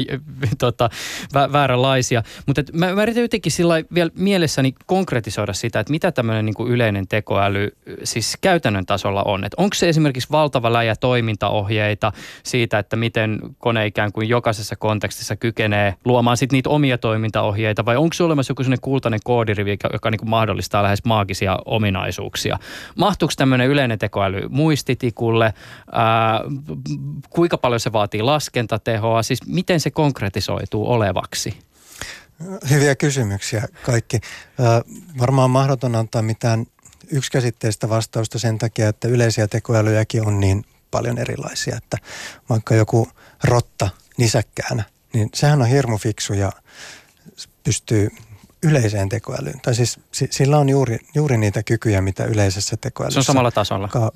tota, vääränlaisia. Mutta mä, mä yritän jotenkin sillä vielä mielessäni konkretisoida sitä, että mitä tämmöinen niin yleinen tekoäly siis käytännön tasolla on. Onko se esimerkiksi valtava läjä toimintaohjeita siitä, että miten kone ikään kuin joka jokaisessa kontekstissa kykenee luomaan sit niitä omia toimintaohjeita vai onko se olemassa joku sellainen kultainen koodirivi, joka, joka niin mahdollistaa lähes maagisia ominaisuuksia? Mahtuuko tämmöinen yleinen tekoäly muistitikulle? Ää, kuinka paljon se vaatii laskentatehoa? Siis miten se konkretisoituu olevaksi? Hyviä kysymyksiä kaikki. Ää, varmaan mahdoton antaa mitään yksikäsitteistä vastausta sen takia, että yleisiä tekoälyjäkin on niin paljon erilaisia, että vaikka joku rotta nisäkkäänä, niin sehän on hirmu fiksu ja pystyy yleiseen tekoälyyn. Tai siis sillä on juuri, juuri niitä kykyjä, mitä yleisessä tekoälyssä. Se on samalla tasolla. Ka-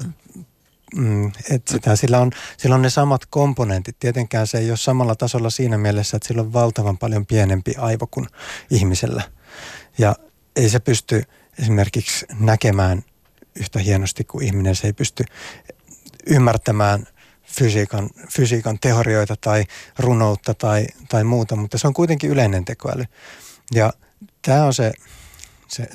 mm, et sitä, sillä, on, sillä on ne samat komponentit. Tietenkään se ei ole samalla tasolla siinä mielessä, että sillä on valtavan paljon pienempi aivo kuin ihmisellä. Ja ei se pysty esimerkiksi näkemään yhtä hienosti kuin ihminen. Se ei pysty ymmärtämään fysiikan, fysiikan teorioita tai runoutta tai, tai muuta, mutta se on kuitenkin yleinen tekoäly. Ja tämä on se, se,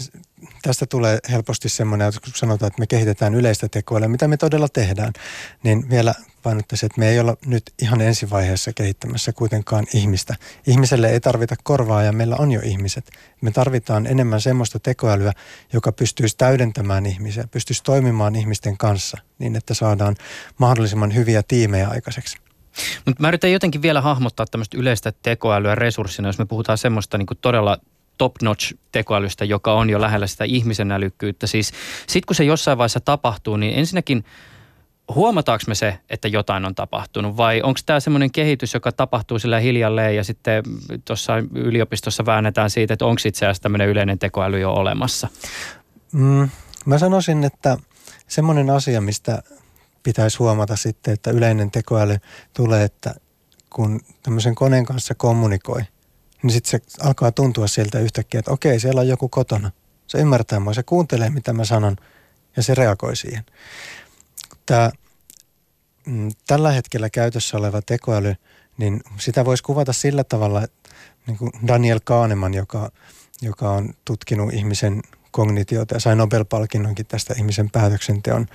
tästä tulee helposti semmoinen, että kun sanotaan, että me kehitetään yleistä tekoälyä, mitä me todella tehdään, niin vielä painottaisin, että me ei olla nyt ihan ensivaiheessa kehittämässä kuitenkaan ihmistä. Ihmiselle ei tarvita korvaa ja meillä on jo ihmiset. Me tarvitaan enemmän semmoista tekoälyä, joka pystyisi täydentämään ihmisiä, pystyisi toimimaan ihmisten kanssa niin, että saadaan mahdollisimman hyviä tiimejä aikaiseksi. Mutta mä yritän jotenkin vielä hahmottaa tämmöistä yleistä tekoälyä resurssina, jos me puhutaan semmoista niin todella top-notch tekoälystä, joka on jo lähellä sitä ihmisen älykkyyttä. Siis sitten kun se jossain vaiheessa tapahtuu, niin ensinnäkin huomataanko me se, että jotain on tapahtunut vai onko tämä semmoinen kehitys, joka tapahtuu sillä hiljalleen ja sitten tuossa yliopistossa väännetään siitä, että onko itse asiassa tämmöinen yleinen tekoäly jo olemassa? Mm, mä sanoisin, että semmoinen asia, mistä pitäisi huomata sitten, että yleinen tekoäly tulee, että kun tämmöisen koneen kanssa kommunikoi – niin sitten se alkaa tuntua sieltä yhtäkkiä, että okei, siellä on joku kotona. Se ymmärtää mua, se kuuntelee, mitä mä sanon ja se reagoi siihen. Tämä, mm, tällä hetkellä käytössä oleva tekoäly, niin sitä voisi kuvata sillä tavalla, että niin kuin Daniel Kahneman, joka, joka on tutkinut ihmisen kognitiota ja sai Nobel-palkinnonkin tästä ihmisen päätöksenteon,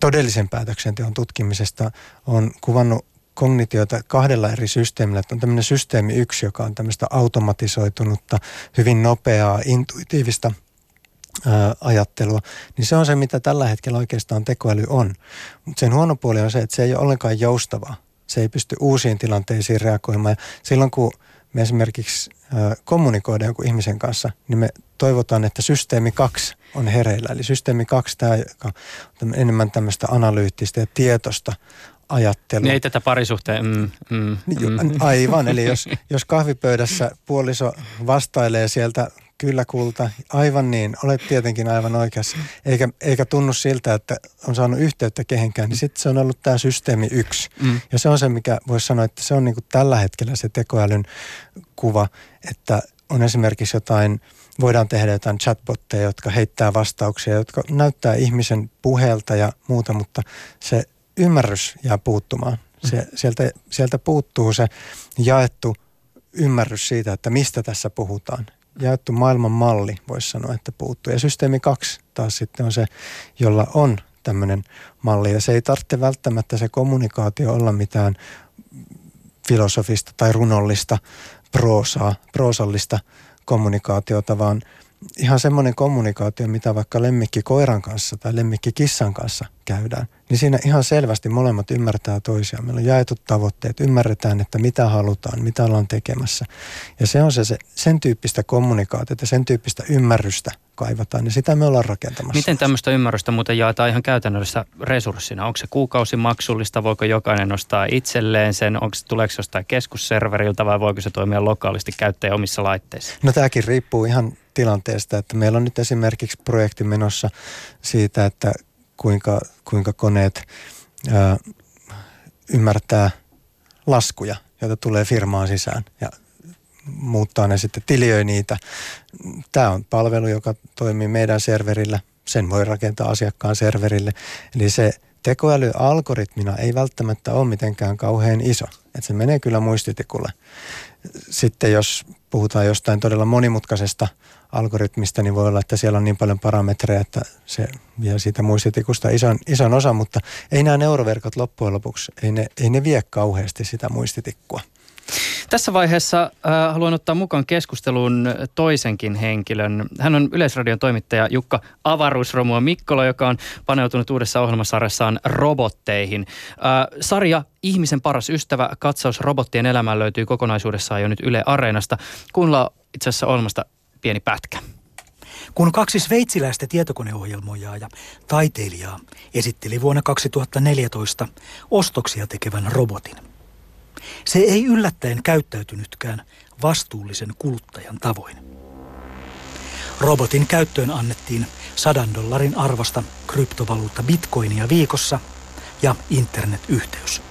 todellisen päätöksenteon tutkimisesta, on kuvannut kognitiota kahdella eri systeemillä. Että on tämmöinen systeemi yksi, joka on tämmöistä automatisoitunutta, hyvin nopeaa, intuitiivista ajattelua, niin se on se, mitä tällä hetkellä oikeastaan tekoäly on. Mutta sen huono puoli on se, että se ei ole ollenkaan joustavaa. Se ei pysty uusiin tilanteisiin reagoimaan. Ja silloin kun me esimerkiksi kommunikoidaan jonkun ihmisen kanssa, niin me toivotaan, että systeemi 2 on hereillä. Eli systeemi 2, tämä joka on enemmän tämmöistä analyyttistä ja tietoista ajattelua. Niin ei tätä parisuhteen, mm, mm, mm. Aivan, eli jos, jos kahvipöydässä puoliso vastailee sieltä Kyllä kulta, aivan niin. Olet tietenkin aivan oikeassa. Eikä, eikä tunnu siltä, että on saanut yhteyttä kehenkään, niin sitten se on ollut tämä systeemi yksi. Mm. Ja se on se, mikä voisi sanoa, että se on niin kuin tällä hetkellä se tekoälyn kuva, että on esimerkiksi jotain, voidaan tehdä jotain chatbotteja, jotka heittää vastauksia, jotka näyttää ihmisen puheelta ja muuta, mutta se ymmärrys jää puuttumaan. Se, mm. sieltä, sieltä puuttuu se jaettu ymmärrys siitä, että mistä tässä puhutaan jaettu maailman malli, voisi sanoa, että puuttuu. Ja systeemi kaksi taas sitten on se, jolla on tämmöinen malli. Ja se ei tarvitse välttämättä se kommunikaatio olla mitään filosofista tai runollista proosaa, proosallista kommunikaatiota, vaan ihan semmoinen kommunikaatio, mitä vaikka lemmikki koiran kanssa tai lemmikki kissan kanssa käydään, niin siinä ihan selvästi molemmat ymmärtää toisiaan. Meillä on jaetut tavoitteet, ymmärretään, että mitä halutaan, mitä ollaan tekemässä. Ja se on se, se sen tyyppistä kommunikaatiota, sen tyyppistä ymmärrystä kaivataan, ja sitä me ollaan rakentamassa. Miten tämmöistä ymmärrystä muuten jaetaan ihan käytännössä resurssina? Onko se kuukausimaksullista, voiko jokainen nostaa itselleen sen, onko se, tuleeko se jostain keskusserveriltä vai voiko se toimia lokaalisti käyttäjä omissa laitteissa? No tämäkin riippuu ihan tilanteesta, että meillä on nyt esimerkiksi projekti menossa siitä, että kuinka, kuinka koneet ää, ymmärtää laskuja, joita tulee firmaan sisään ja muuttaa ne sitten, tiliöi niitä. Tämä on palvelu, joka toimii meidän serverillä. Sen voi rakentaa asiakkaan serverille. Eli se tekoälyalgoritmina ei välttämättä ole mitenkään kauhean iso. Että se menee kyllä muistitikulle. Sitten jos puhutaan jostain todella monimutkaisesta algoritmista, niin voi olla, että siellä on niin paljon parametreja, että se vie siitä muistitikusta ison, ison osan, mutta ei nämä neuroverkot loppujen lopuksi, ei ne, ei ne vie kauheasti sitä muistitikkua. Tässä vaiheessa äh, haluan ottaa mukaan keskusteluun toisenkin henkilön. Hän on Yleisradion toimittaja Jukka Avaruusromua Mikkola, joka on paneutunut uudessa ohjelmasarjassaan robotteihin. Äh, sarja Ihmisen paras ystävä, katsaus robottien elämään löytyy kokonaisuudessaan jo nyt Yle Areenasta. Kuunnellaan itse asiassa ohjelmasta pieni pätkä. Kun kaksi sveitsiläistä tietokoneohjelmoijaa ja taiteilijaa esitteli vuonna 2014 ostoksia tekevän robotin. Se ei yllättäen käyttäytynytkään vastuullisen kuluttajan tavoin. Robotin käyttöön annettiin sadan dollarin arvosta kryptovaluutta bitcoinia viikossa ja internetyhteys.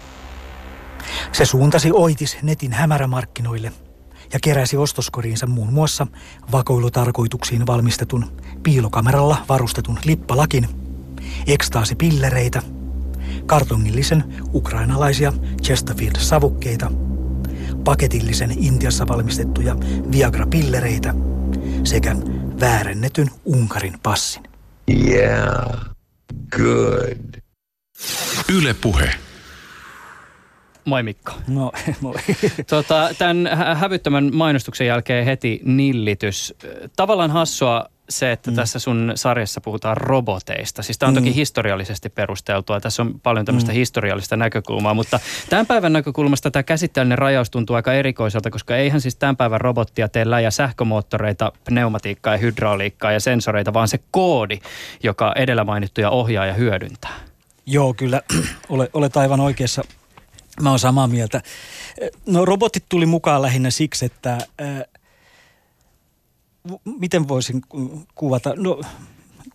Se suuntasi oitis netin hämärämarkkinoille – ja keräsi ostoskoriinsa muun muassa vakoilutarkoituksiin valmistetun piilokameralla varustetun lippalakin, ekstaasipillereitä, kartongillisen ukrainalaisia Chesterfield-savukkeita, paketillisen Intiassa valmistettuja Viagra-pillereitä sekä väärennetyn Unkarin passin. Yeah, good. Yle Puhe. Moi Mikko. No, moi. Tota, tämän hävyttömän mainostuksen jälkeen heti nillitys. Tavallaan hassua se, että mm. tässä sun sarjassa puhutaan roboteista. Siis tämä on mm. toki historiallisesti perusteltua. Tässä on paljon tämmöistä mm. historiallista näkökulmaa, mutta tämän päivän näkökulmasta tämä käsitteellinen rajaus tuntuu aika erikoiselta, koska eihän siis tämän päivän robottia tee läjä sähkömoottoreita, pneumatiikkaa ja hydrauliikkaa ja sensoreita, vaan se koodi, joka edellä mainittuja ohjaa ja hyödyntää. Joo, kyllä olet aivan oikeassa Mä oon samaa mieltä. No robotit tuli mukaan lähinnä siksi, että ää, miten voisin kuvata, no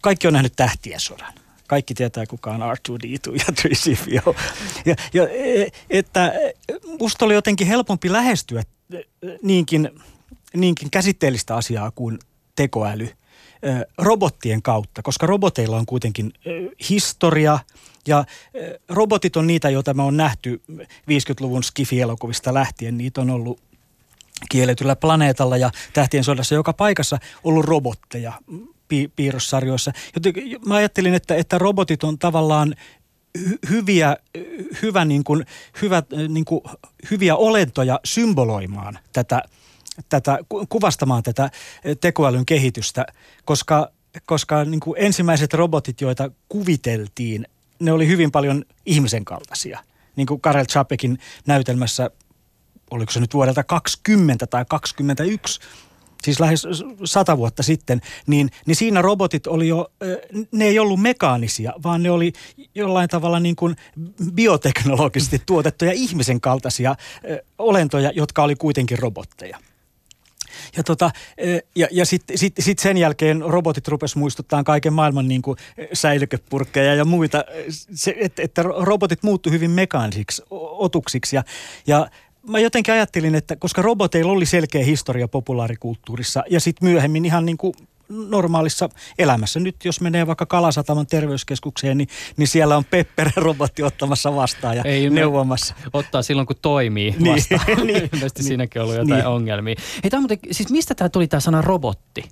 kaikki on nähnyt tähtien sodan. Kaikki tietää, kuka on R2D2 ja 3CPO. Ja, ja, että musta oli jotenkin helpompi lähestyä niinkin, niinkin käsitteellistä asiaa kuin tekoäly – robottien kautta, koska roboteilla on kuitenkin historia ja robotit on niitä, joita me on nähty 50-luvun Skifi-elokuvista lähtien. Niitä on ollut kielletyllä planeetalla ja tähtien sodassa joka paikassa ollut robotteja pi- piirrossarjoissa. Joten mä ajattelin, että, että robotit on tavallaan hyviä, hyvä, niin kuin, hyvä, niin kuin, hyviä olentoja symboloimaan tätä, tätä, kuvastamaan tätä tekoälyn kehitystä, koska, koska niin kuin ensimmäiset robotit, joita kuviteltiin, ne oli hyvin paljon ihmisen kaltaisia. Niin kuin Karel Chapekin näytelmässä, oliko se nyt vuodelta 20 tai 21, siis lähes sata vuotta sitten, niin, niin siinä robotit oli jo, ne ei ollut mekaanisia, vaan ne oli jollain tavalla niin kuin bioteknologisesti tuotettuja ihmisen kaltaisia olentoja, jotka oli kuitenkin robotteja. Ja, tota, ja, ja sitten sit, sit sen jälkeen robotit rupes muistuttaa kaiken maailman niin kuin säilykepurkkeja ja muita, se, että, että robotit muuttu hyvin mekaanisiksi otuksiksi ja, ja mä jotenkin ajattelin, että koska roboteilla oli selkeä historia populaarikulttuurissa ja sitten myöhemmin ihan niin kuin normaalissa elämässä. Nyt jos menee vaikka Kalasataman terveyskeskukseen, niin, niin siellä on Pepper-robotti ottamassa vastaan ja Ei, neuvomassa. Ottaa silloin, kun toimii niin. vastaan. niin, Ilmeisesti niin, siinäkin on ollut jotain niin. ongelmia. Hei, tämä muuten, siis mistä tämä tuli tämä sana robotti?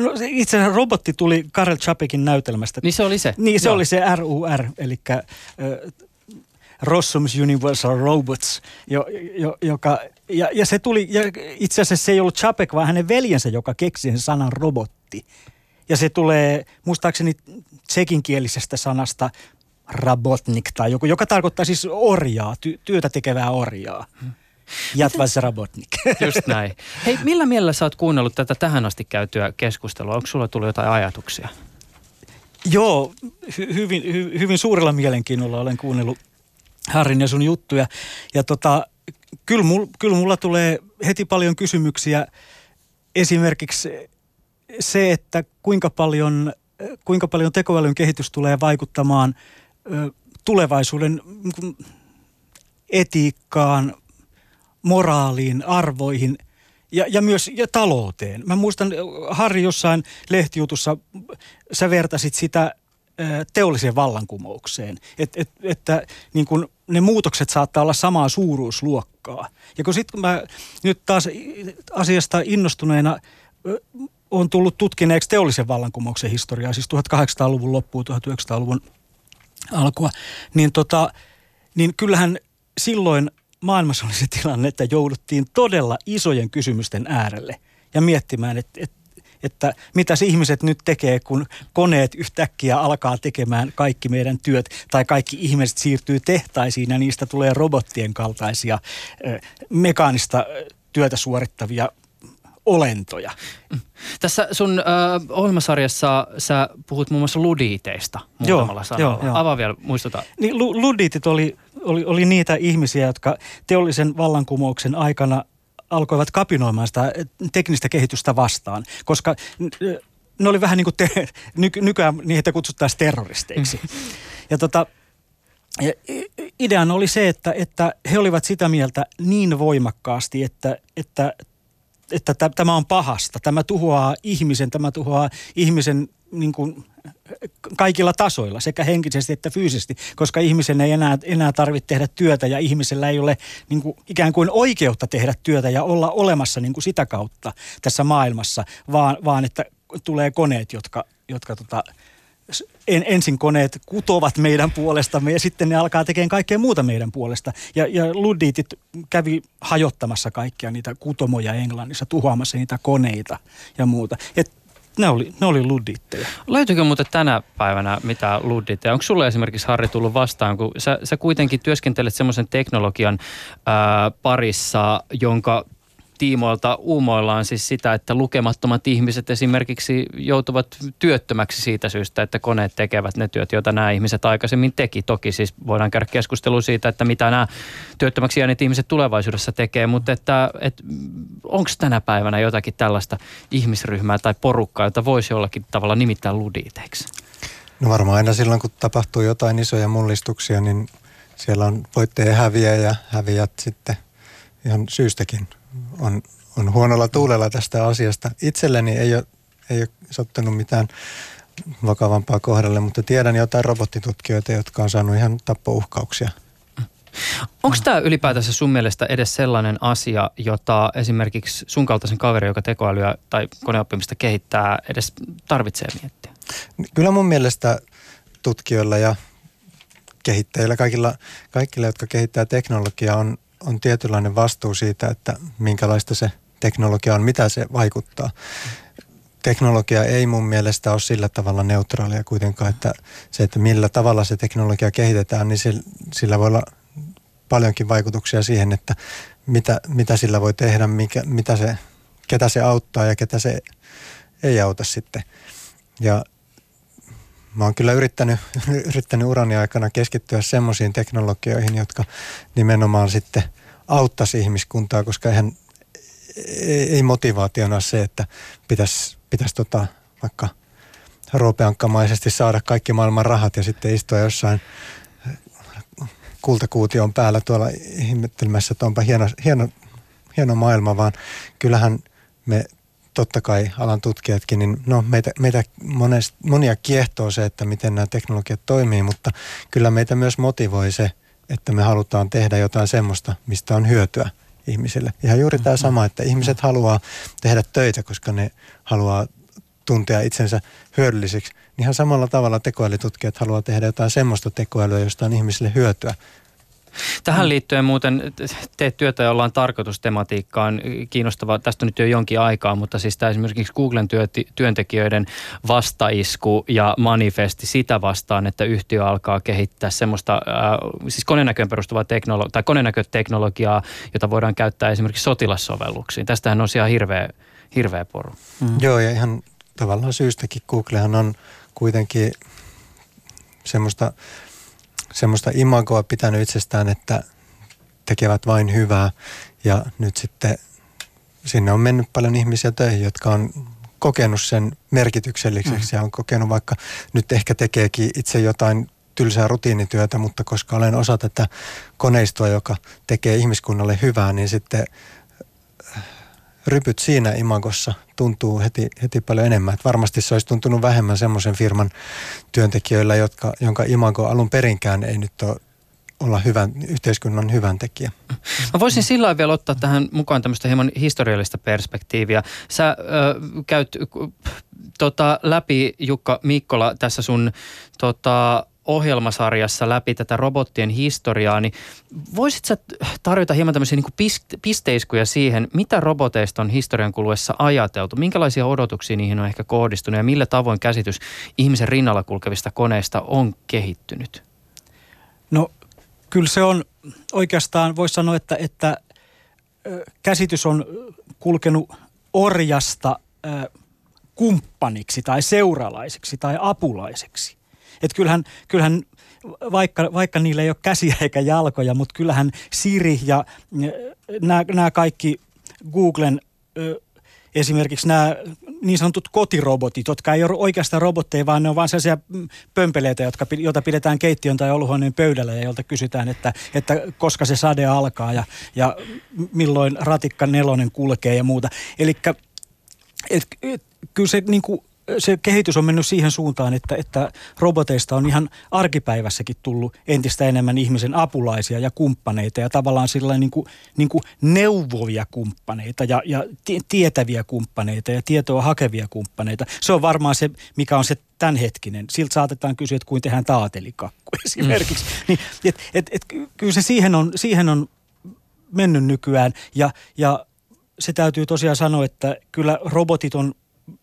No itse asiassa robotti tuli Karel Chapekin näytelmästä. Niin se oli se? Niin se Joo. oli se RUR, eli Rossum's Universal Robots, jo, jo, joka, ja, ja se tuli, ja itse asiassa se ei ollut Chapek, vaan hänen veljensä, joka keksi sen sanan robotti. Ja se tulee muistaakseni tsekinkielisestä sanasta rabotnik tai joku, joka tarkoittaa siis orjaa, ty, työtä tekevää orjaa. Hmm. Jatvas Rabotnik. Just näin. Hei, millä mielellä sä oot kuunnellut tätä tähän asti käytyä keskustelua? Onko sulla tullut jotain ajatuksia? Joo, hy- hyvin, hy- hyvin suurella mielenkiinnolla olen kuunnellut Harrin ja sun juttuja. Ja tota, kyllä, mul, kyllä mulla tulee heti paljon kysymyksiä. Esimerkiksi se, että kuinka paljon, kuinka paljon tekoälyn kehitys tulee vaikuttamaan tulevaisuuden niin etiikkaan, moraaliin, arvoihin ja, ja myös ja talouteen. Mä muistan, Harri, jossain lehtijutussa sä vertasit sitä teolliseen vallankumoukseen. Et, et, että niin kun ne muutokset saattaa olla samaa suuruusluokkaa. Ja kun sitten mä nyt taas asiasta innostuneena on tullut tutkineeksi teollisen vallankumouksen historiaa, siis 1800-luvun loppuun, 1900-luvun alkua, niin, tota, niin kyllähän silloin maailmassa oli se tilanne, että jouduttiin todella isojen kysymysten äärelle ja miettimään, että, että että mitä ihmiset nyt tekee, kun koneet yhtäkkiä alkaa tekemään kaikki meidän työt tai kaikki ihmiset siirtyy tehtaisiin ja niistä tulee robottien kaltaisia mekaanista työtä suorittavia olentoja. Tässä sun äh, ohjelmasarjassa sä puhut muun muassa ludiiteista muutamalla joo, sanalla. Joo, joo. Avaa vielä, muistuta. Niin, ludiitit oli, oli, oli niitä ihmisiä, jotka teollisen vallankumouksen aikana alkoivat kapinoimaan sitä teknistä kehitystä vastaan, koska ne oli vähän niin kuin te, ny, nykyään niitä kutsuttaisiin terroristeiksi. Ja tota, ja ideana oli se, että, että he olivat sitä mieltä niin voimakkaasti, että, että, että tämä on pahasta. Tämä tuhoaa ihmisen, tämä tuhoaa ihmisen niin kuin kaikilla tasoilla, sekä henkisesti että fyysisesti, koska ihmisen ei enää, enää tarvitse tehdä työtä ja ihmisellä ei ole niin kuin, ikään kuin oikeutta tehdä työtä ja olla olemassa niin kuin sitä kautta tässä maailmassa, vaan, vaan että tulee koneet, jotka, jotka tota, en, ensin koneet kutovat meidän puolestamme ja sitten ne alkaa tekemään kaikkea muuta meidän puolesta. Ja, ja Ludditit kävi hajottamassa kaikkia niitä kutomoja Englannissa, tuhoamassa niitä koneita ja muuta. Et ne oli, ne oli ludditteja. Löytyykö muuten tänä päivänä mitään ludditteja? Onko sulle esimerkiksi Harri tullut vastaan, kun sä, sä kuitenkin työskentelet semmoisen teknologian ää, parissa, jonka tiimoilta uumoillaan siis sitä, että lukemattomat ihmiset esimerkiksi joutuvat työttömäksi siitä syystä, että koneet tekevät ne työt, joita nämä ihmiset aikaisemmin teki. Toki siis voidaan käydä keskustelua siitä, että mitä nämä työttömäksi jääneet ihmiset tulevaisuudessa tekee, mutta että, että onko tänä päivänä jotakin tällaista ihmisryhmää tai porukkaa, jota voisi jollakin tavalla nimittää ludiiteiksi? No varmaan aina silloin, kun tapahtuu jotain isoja mullistuksia, niin siellä on voittaja häviä ja häviät sitten ihan syystäkin on, on huonolla tuulella tästä asiasta. Itselleni ei ole, ei ole sattunut mitään vakavampaa kohdalle, mutta tiedän jotain robottitutkijoita, jotka on saanut ihan tappouhkauksia. Onko tämä ylipäätänsä sun mielestä edes sellainen asia, jota esimerkiksi sun kaltaisen kaveri, joka tekoälyä tai koneoppimista kehittää, edes tarvitsee miettiä? Kyllä mun mielestä tutkijoilla ja kehittäjillä, kaikilla, kaikilla jotka kehittää teknologiaa, on, on tietynlainen vastuu siitä, että minkälaista se teknologia on, mitä se vaikuttaa. Teknologia ei mun mielestä ole sillä tavalla neutraalia kuitenkaan, että se, että millä tavalla se teknologia kehitetään, niin sillä voi olla paljonkin vaikutuksia siihen, että mitä, mitä sillä voi tehdä, mikä, mitä se, ketä se auttaa ja ketä se ei auta sitten. Ja mä oon kyllä yrittänyt, yrittänyt urani aikana keskittyä semmoisiin teknologioihin, jotka nimenomaan sitten auttaisi ihmiskuntaa, koska eihän, ei motivaationa se, että pitäisi, pitäisi tota, vaikka roopeankkamaisesti saada kaikki maailman rahat ja sitten istua jossain kultakuution päällä tuolla ihmettelemässä, että onpa hieno, hieno, hieno maailma, vaan kyllähän me totta kai alan tutkijatkin, niin no meitä, meitä monest, monia kiehtoo se, että miten nämä teknologiat toimii, mutta kyllä meitä myös motivoi se, että me halutaan tehdä jotain semmoista, mistä on hyötyä ihmisille. Ihan juuri tämä sama, että ihmiset haluaa tehdä töitä, koska ne haluaa tuntea itsensä hyödylliseksi. Ihan samalla tavalla tekoälytutkijat haluaa tehdä jotain semmoista tekoälyä, josta on ihmisille hyötyä. Tähän mm. liittyen muuten teet työtä, jolla on tarkoitus tematiikkaan kiinnostava. Tästä nyt jo jonkin aikaa, mutta siis tämä esimerkiksi Googlen työntekijöiden vastaisku ja manifesti sitä vastaan, että yhtiö alkaa kehittää semmoista, äh, siis konenäköön perustuvaa teknolo- tai konenäköteknologiaa, jota voidaan käyttää esimerkiksi sotilassovelluksiin. Tästähän on ihan hirveä, hirveä poru. Mm. Joo, ja ihan tavallaan syystäkin Googlehan on kuitenkin semmoista semmoista imagoa pitänyt itsestään, että tekevät vain hyvää. Ja nyt sitten sinne on mennyt paljon ihmisiä töihin, jotka on kokenut sen merkitykselliseksi mm. ja on kokenut vaikka nyt ehkä tekeekin itse jotain tylsää rutiinityötä, mutta koska olen osa tätä koneistoa, joka tekee ihmiskunnalle hyvää, niin sitten rypyt siinä imagossa tuntuu heti, heti paljon enemmän. Et varmasti se olisi tuntunut vähemmän semmoisen firman työntekijöillä, jotka, jonka imago alun perinkään ei nyt ole olla hyvän, yhteiskunnan hyvän tekijä. Mä voisin sillä vielä ottaa tähän mukaan tämmöistä hieman historiallista perspektiiviä. Sä ö, käyt tota, läpi, Jukka Mikkola, tässä sun tota, ohjelmasarjassa läpi tätä robottien historiaa, niin voisit sä tarjota hieman tämmöisiä niin pisteiskuja siihen, mitä roboteista on historian kuluessa ajateltu, minkälaisia odotuksia niihin on ehkä kohdistunut ja millä tavoin käsitys ihmisen rinnalla kulkevista koneista on kehittynyt? No kyllä se on oikeastaan, voisi sanoa, että, että käsitys on kulkenut orjasta kumppaniksi tai seuralaiseksi tai apulaiseksi. Että kyllähän, kyllähän vaikka, vaikka niillä ei ole käsiä eikä jalkoja, mutta kyllähän Siri ja nämä kaikki Googlen esimerkiksi nämä niin sanotut kotirobotit, jotka ei ole oikeastaan robotteja, vaan ne on vain sellaisia pömpeleitä, jotka, joita pidetään keittiön tai olohuoneen pöydällä ja jolta kysytään, että, että koska se sade alkaa ja, ja milloin ratikka nelonen kulkee ja muuta. Eli kyllä se niin kuin se kehitys on mennyt siihen suuntaan, että, että roboteista on ihan arkipäivässäkin tullut entistä enemmän ihmisen apulaisia ja kumppaneita ja tavallaan sillä niin kuin, niin kuin neuvovia kumppaneita ja, ja tietäviä kumppaneita ja tietoa hakevia kumppaneita. Se on varmaan se, mikä on se tämänhetkinen. Siltä saatetaan kysyä, että kuin tehdään taatelikakku esimerkiksi. Mm. Niin, et, et, et, kyllä se siihen on, siihen on mennyt nykyään ja, ja se täytyy tosiaan sanoa, että kyllä robotit on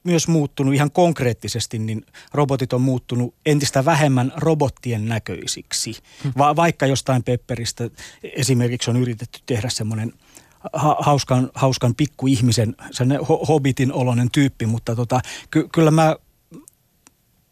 myös muuttunut ihan konkreettisesti, niin robotit on muuttunut entistä vähemmän robottien näköisiksi. Hmm. Va- vaikka jostain Pepperistä esimerkiksi on yritetty tehdä semmoinen ha- hauskan, hauskan pikkuihmisen, sen hobitin oloinen tyyppi, mutta tota, ky- kyllä mä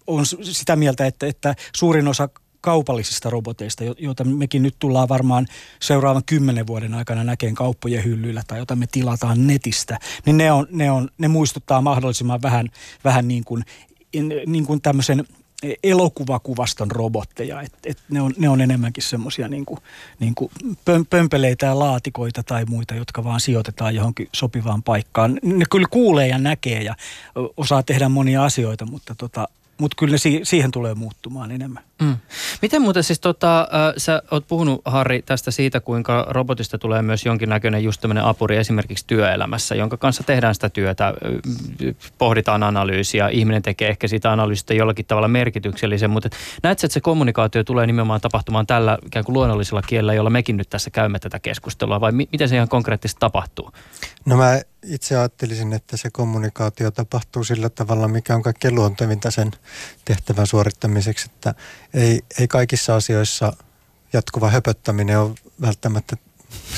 on sitä mieltä, että, että suurin osa kaupallisista roboteista, joita mekin nyt tullaan varmaan seuraavan kymmenen vuoden aikana näkeen kauppojen hyllyillä tai jota me tilataan netistä, niin ne, on, ne, on, ne muistuttaa mahdollisimman vähän, vähän niin kuin, niin kuin tämmöisen elokuvakuvaston robotteja. Et, et ne, on, ne on enemmänkin semmoisia niin niin pömpeleitä ja laatikoita tai muita, jotka vaan sijoitetaan johonkin sopivaan paikkaan. Ne kyllä kuulee ja näkee ja osaa tehdä monia asioita, mutta tota, mutta kyllä ne si- siihen tulee muuttumaan enemmän. Mm. Miten muuten siis, tota, äh, sä oot puhunut Harri tästä siitä, kuinka robotista tulee myös jonkinnäköinen just tämmöinen apuri esimerkiksi työelämässä, jonka kanssa tehdään sitä työtä, pohditaan analyysiä, ihminen tekee ehkä siitä analyysistä jollakin tavalla merkityksellisen, mutta näet että se kommunikaatio tulee nimenomaan tapahtumaan tällä ikään kuin luonnollisella kielellä, jolla mekin nyt tässä käymme tätä keskustelua, vai mi- miten se ihan konkreettisesti tapahtuu? No mä itse ajattelisin, että se kommunikaatio tapahtuu sillä tavalla, mikä on kaikkein luontevinta sen tehtävän suorittamiseksi, että ei, ei kaikissa asioissa jatkuva höpöttäminen on välttämättä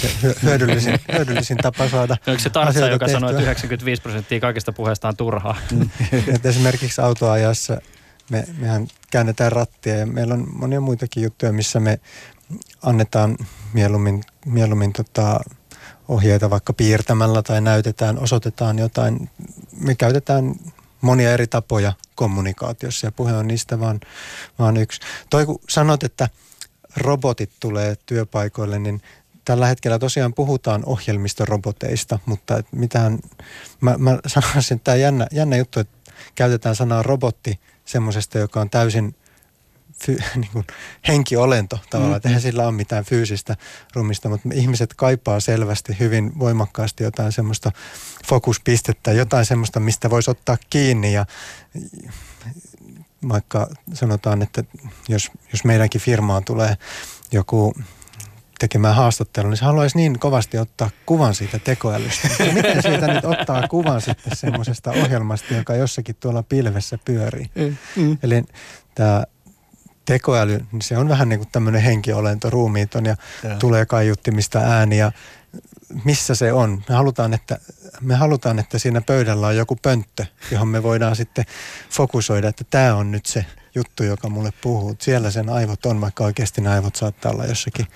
se hyödyllisin, hyödyllisin tapa saada Onko se Tarsa, joka sanoo, että 95 prosenttia kaikista puheesta on turhaa? Et esimerkiksi autoajassa me, mehän käännetään rattia ja meillä on monia muitakin juttuja, missä me annetaan mieluummin, mieluummin tota, ohjeita vaikka piirtämällä tai näytetään, osoitetaan jotain. Me käytetään monia eri tapoja kommunikaatiossa ja puhe on niistä vaan, vaan yksi. Toi kun sanot, että robotit tulee työpaikoille, niin tällä hetkellä tosiaan puhutaan ohjelmistoroboteista, mutta mitään, mä, mä sanoisin, että tämä jännä, jännä juttu, että käytetään sanaa robotti semmoisesta, joka on täysin fy, niin kuin henkiolento tavallaan, mm-hmm. eihän sillä ole mitään fyysistä rumista, mutta ihmiset kaipaa selvästi hyvin voimakkaasti jotain semmoista fokuspistettä, jotain semmoista, mistä voisi ottaa kiinni ja vaikka sanotaan, että jos, jos meidänkin firmaan tulee joku tekemään haastattelun, niin se haluaisi niin kovasti ottaa kuvan siitä tekoälystä. Miten siitä nyt ottaa kuvan sitten semmoisesta ohjelmasta, joka jossakin tuolla pilvessä pyörii? Mm, mm. Eli tämä tekoäly, niin se on vähän niin kuin tämmöinen henkiolento, ruumiiton ja, ja tulee kaiuttimista ääniä. Missä se on? Me halutaan, että, me halutaan, että siinä pöydällä on joku pönttö, johon me voidaan sitten fokusoida, että tämä on nyt se juttu, joka mulle puhuu. Siellä sen aivot on, vaikka oikeasti ne aivot saattaa olla jossakin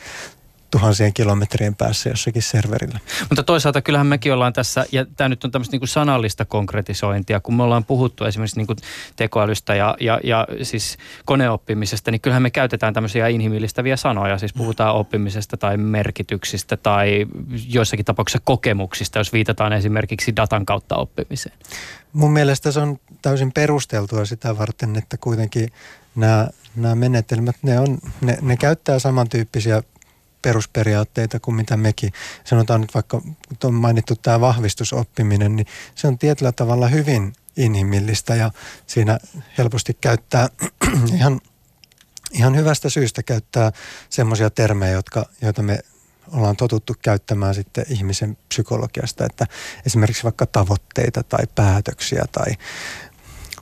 tuhansien kilometrien päässä jossakin serverillä. Mutta toisaalta kyllähän mekin ollaan tässä, ja tämä nyt on tämmöistä niin kuin sanallista konkretisointia, kun me ollaan puhuttu esimerkiksi niin kuin tekoälystä ja, ja, ja siis koneoppimisesta, niin kyllähän me käytetään tämmöisiä inhimillistäviä sanoja, siis puhutaan oppimisesta tai merkityksistä tai joissakin tapauksissa kokemuksista, jos viitataan esimerkiksi datan kautta oppimiseen. Mun mielestä se on täysin perusteltua sitä varten, että kuitenkin nämä, nämä menetelmät, ne, on, ne, ne käyttää samantyyppisiä perusperiaatteita kuin mitä mekin. Sanotaan nyt vaikka, kun on mainittu tämä vahvistusoppiminen, niin se on tietyllä tavalla hyvin inhimillistä ja siinä helposti käyttää ihan, ihan hyvästä syystä käyttää semmoisia termejä, jotka, joita me ollaan totuttu käyttämään sitten ihmisen psykologiasta, että esimerkiksi vaikka tavoitteita tai päätöksiä tai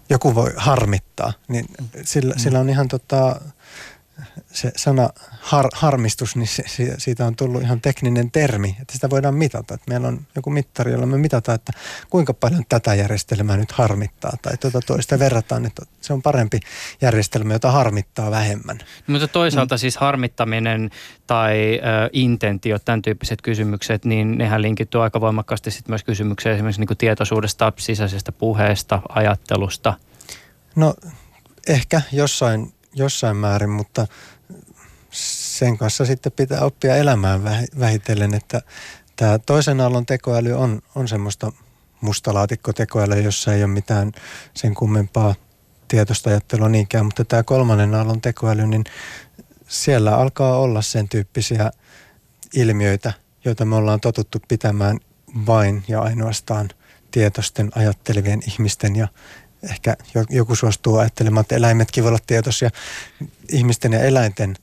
joku voi harmittaa, niin sillä, mm. sillä on ihan tota, se sana har, harmistus, niin se, siitä on tullut ihan tekninen termi, että sitä voidaan mitata. Että meillä on joku mittari, jolla me mitataan, että kuinka paljon tätä järjestelmää nyt harmittaa tai tuota toista verrataan, että se on parempi järjestelmä, jota harmittaa vähemmän. No, mutta toisaalta mm. siis harmittaminen tai ö, intentio, tämän tyyppiset kysymykset, niin nehän linkittyy aika voimakkaasti sitten myös kysymykseen esimerkiksi niin kuin tietoisuudesta, sisäisestä puheesta, ajattelusta. No ehkä jossain jossain määrin, mutta sen kanssa sitten pitää oppia elämään vähitellen, että tämä toisen aallon tekoäly on, on semmoista mustalaatikkotekoälyä, jossa ei ole mitään sen kummempaa tietoista ajattelua niinkään, mutta tämä kolmannen aallon tekoäly, niin siellä alkaa olla sen tyyppisiä ilmiöitä, joita me ollaan totuttu pitämään vain ja ainoastaan tietoisten ajattelevien ihmisten ja ehkä joku suostuu ajattelemaan, että eläimetkin voi olla tietoisia ihmisten ja eläinten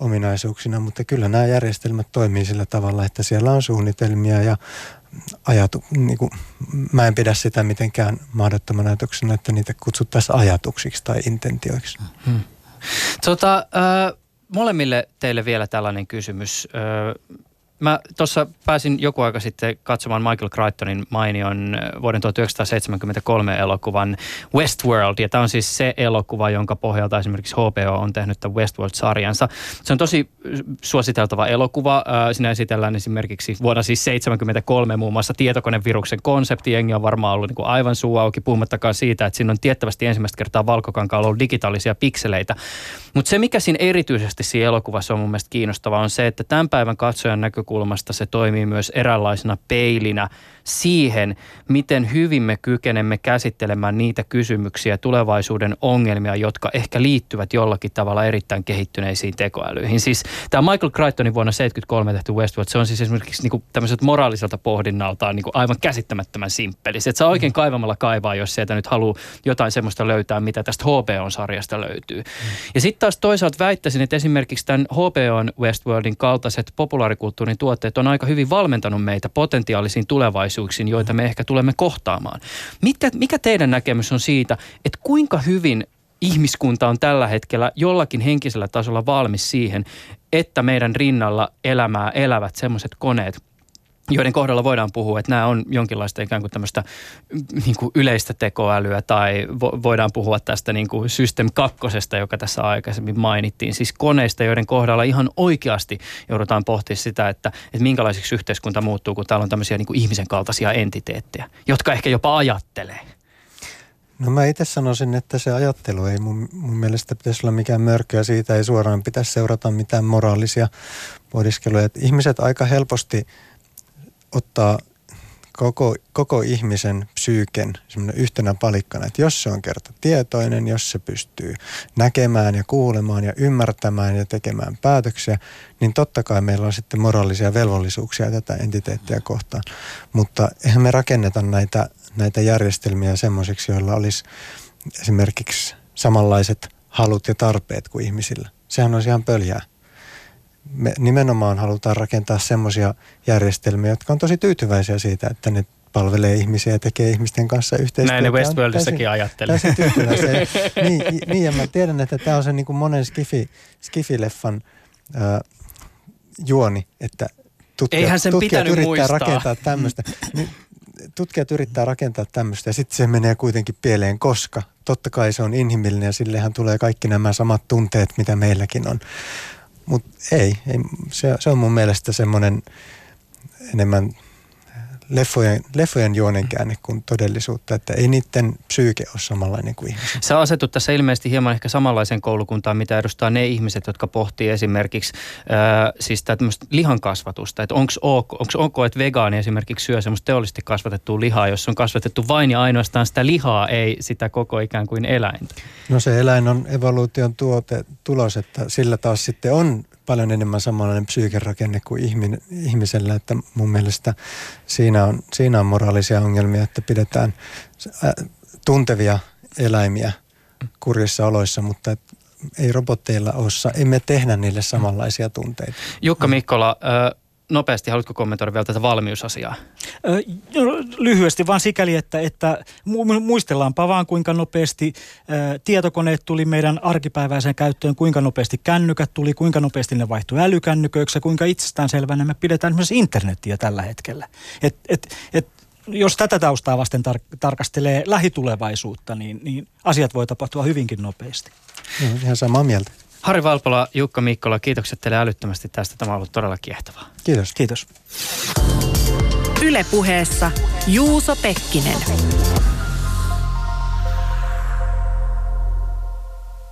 ominaisuuksina, mutta kyllä nämä järjestelmät toimii sillä tavalla, että siellä on suunnitelmia ja ajatu, niin kuin, mä en pidä sitä mitenkään mahdottoman ajatuksena, että niitä kutsuttaisiin ajatuksiksi tai intentioiksi. Hmm. Tota, äh, molemmille teille vielä tällainen kysymys. Äh, Mä tuossa pääsin joku aika sitten katsomaan Michael Crichtonin mainion vuoden 1973 elokuvan Westworld. Ja tämä on siis se elokuva, jonka pohjalta esimerkiksi HBO on tehnyt tämän Westworld-sarjansa. Se on tosi suositeltava elokuva. Siinä esitellään esimerkiksi vuonna siis 73 muun muassa tietokoneviruksen konsepti. Jengi on varmaan ollut niin kuin aivan suu auki, puhumattakaan siitä, että siinä on tiettävästi ensimmäistä kertaa valkokankaalla ollut digitaalisia pikseleitä. Mutta se, mikä siinä erityisesti siinä elokuvassa on mun mielestä kiinnostavaa, on se, että tämän päivän katsojan näkökulmasta se toimii myös eräänlaisena peilinä siihen, miten hyvin me kykenemme käsittelemään niitä kysymyksiä, tulevaisuuden ongelmia, jotka ehkä liittyvät jollakin tavalla erittäin kehittyneisiin tekoälyihin. Siis tämä Michael Crichtonin vuonna 1973 tehty Westworld, se on siis esimerkiksi niin kuin tämmöiseltä moraaliselta pohdinnaltaan niin kuin aivan käsittämättömän simppeli. Että saa oikein kaivamalla kaivaa, jos sieltä nyt haluaa jotain semmoista löytää, mitä tästä HBO-sarjasta löytyy. Mm. Ja sitten taas toisaalta väittäisin, että esimerkiksi tämän HBOn Westworldin kaltaiset populaarikulttuurin tuotteet on aika hyvin valmentanut meitä potentiaalisiin tulevaisuuksiin, joita me ehkä tulemme kohtaamaan. Mitkä, mikä teidän näkemys on siitä, että kuinka hyvin ihmiskunta on tällä hetkellä jollakin henkisellä tasolla valmis siihen, että meidän rinnalla elämää elävät semmoiset koneet, joiden kohdalla voidaan puhua, että nämä on jonkinlaista ikään kuin tämmöistä niin kuin yleistä tekoälyä tai vo, voidaan puhua tästä niin kuin System 2, joka tässä aikaisemmin mainittiin. Siis koneista, joiden kohdalla ihan oikeasti joudutaan pohtimaan sitä, että, että minkälaisiksi yhteiskunta muuttuu, kun täällä on tämmöisiä niin kuin ihmisen kaltaisia entiteettejä, jotka ehkä jopa ajattelee. No mä itse sanoisin, että se ajattelu ei mun, mun mielestä pitäisi olla mikään mörkö siitä ei suoraan pitäisi seurata mitään moraalisia pohdiskeluja. Ihmiset aika helposti – ottaa koko, koko ihmisen psyyken yhtenä palikkana, että jos se on kerta tietoinen, jos se pystyy näkemään ja kuulemaan ja ymmärtämään ja tekemään päätöksiä, niin totta kai meillä on sitten moraalisia velvollisuuksia tätä entiteettiä kohtaan. Mutta eihän me rakenneta näitä, näitä järjestelmiä semmoisiksi, joilla olisi esimerkiksi samanlaiset halut ja tarpeet kuin ihmisillä. Sehän on ihan pöljää me nimenomaan halutaan rakentaa semmoisia järjestelmiä, jotka on tosi tyytyväisiä siitä, että ne palvelee ihmisiä ja tekee ihmisten kanssa yhteistyötä. Näin ne Westworldissakin ajattelee. Täysin niin, niin, ja mä tiedän, että tämä on se niin kuin monen skifi, skifileffan äh, juoni, että tutkijat, Eihän sen tutkijat yrittää muistaa. rakentaa tämmöistä. Niin, tutkijat yrittää rakentaa tämmöistä ja sitten se menee kuitenkin pieleen, koska totta kai se on inhimillinen ja sillehän tulee kaikki nämä samat tunteet, mitä meilläkin on. Mutta ei, ei se, se on mun mielestä semmoinen enemmän leffojen, leffojen juonen käänne kuin todellisuutta, että ei niiden psyyke ole samanlainen kuin ihmisen. Sä asetut tässä ilmeisesti hieman ehkä samanlaisen koulukuntaan, mitä edustaa ne ihmiset, jotka pohtii esimerkiksi äh, siis tämmöistä lihan kasvatusta. Että onko ok, onks ok, että vegaani esimerkiksi syö semmoista teollisesti kasvatettua lihaa, jos on kasvatettu vain ja ainoastaan sitä lihaa, ei sitä koko ikään kuin eläintä? No se eläin on evoluution tuote, tulos, että sillä taas sitten on paljon enemmän samanlainen psyykerakenne kuin ihmin, ihmisellä, että mun mielestä siinä on, siinä on moraalisia ongelmia, että pidetään tuntevia eläimiä kurjissa oloissa, mutta et ei robotteilla ole, emme tehdä niille samanlaisia tunteita. Jukka Mikkola, nopeasti, haluatko kommentoida vielä tätä valmiusasiaa? Lyhyesti vaan sikäli, että, että muistellaanpa vaan kuinka nopeasti tietokoneet tuli meidän arkipäiväiseen käyttöön, kuinka nopeasti kännykät tuli, kuinka nopeasti ne vaihtui älykännyköiksi ja kuinka itsestäänselvänä me pidetään myös internettiä tällä hetkellä. Et, et, et, jos tätä taustaa vasten tar- tarkastelee lähitulevaisuutta, niin, niin asiat voi tapahtua hyvinkin nopeasti. No, ihan samaa mieltä. Harri Valpola, Jukka Mikkola, kiitokset teille älyttömästi tästä. Tämä on ollut todella kiehtovaa. Kiitos. Kiitos. Ylepuheessa Juuso Pekkinen.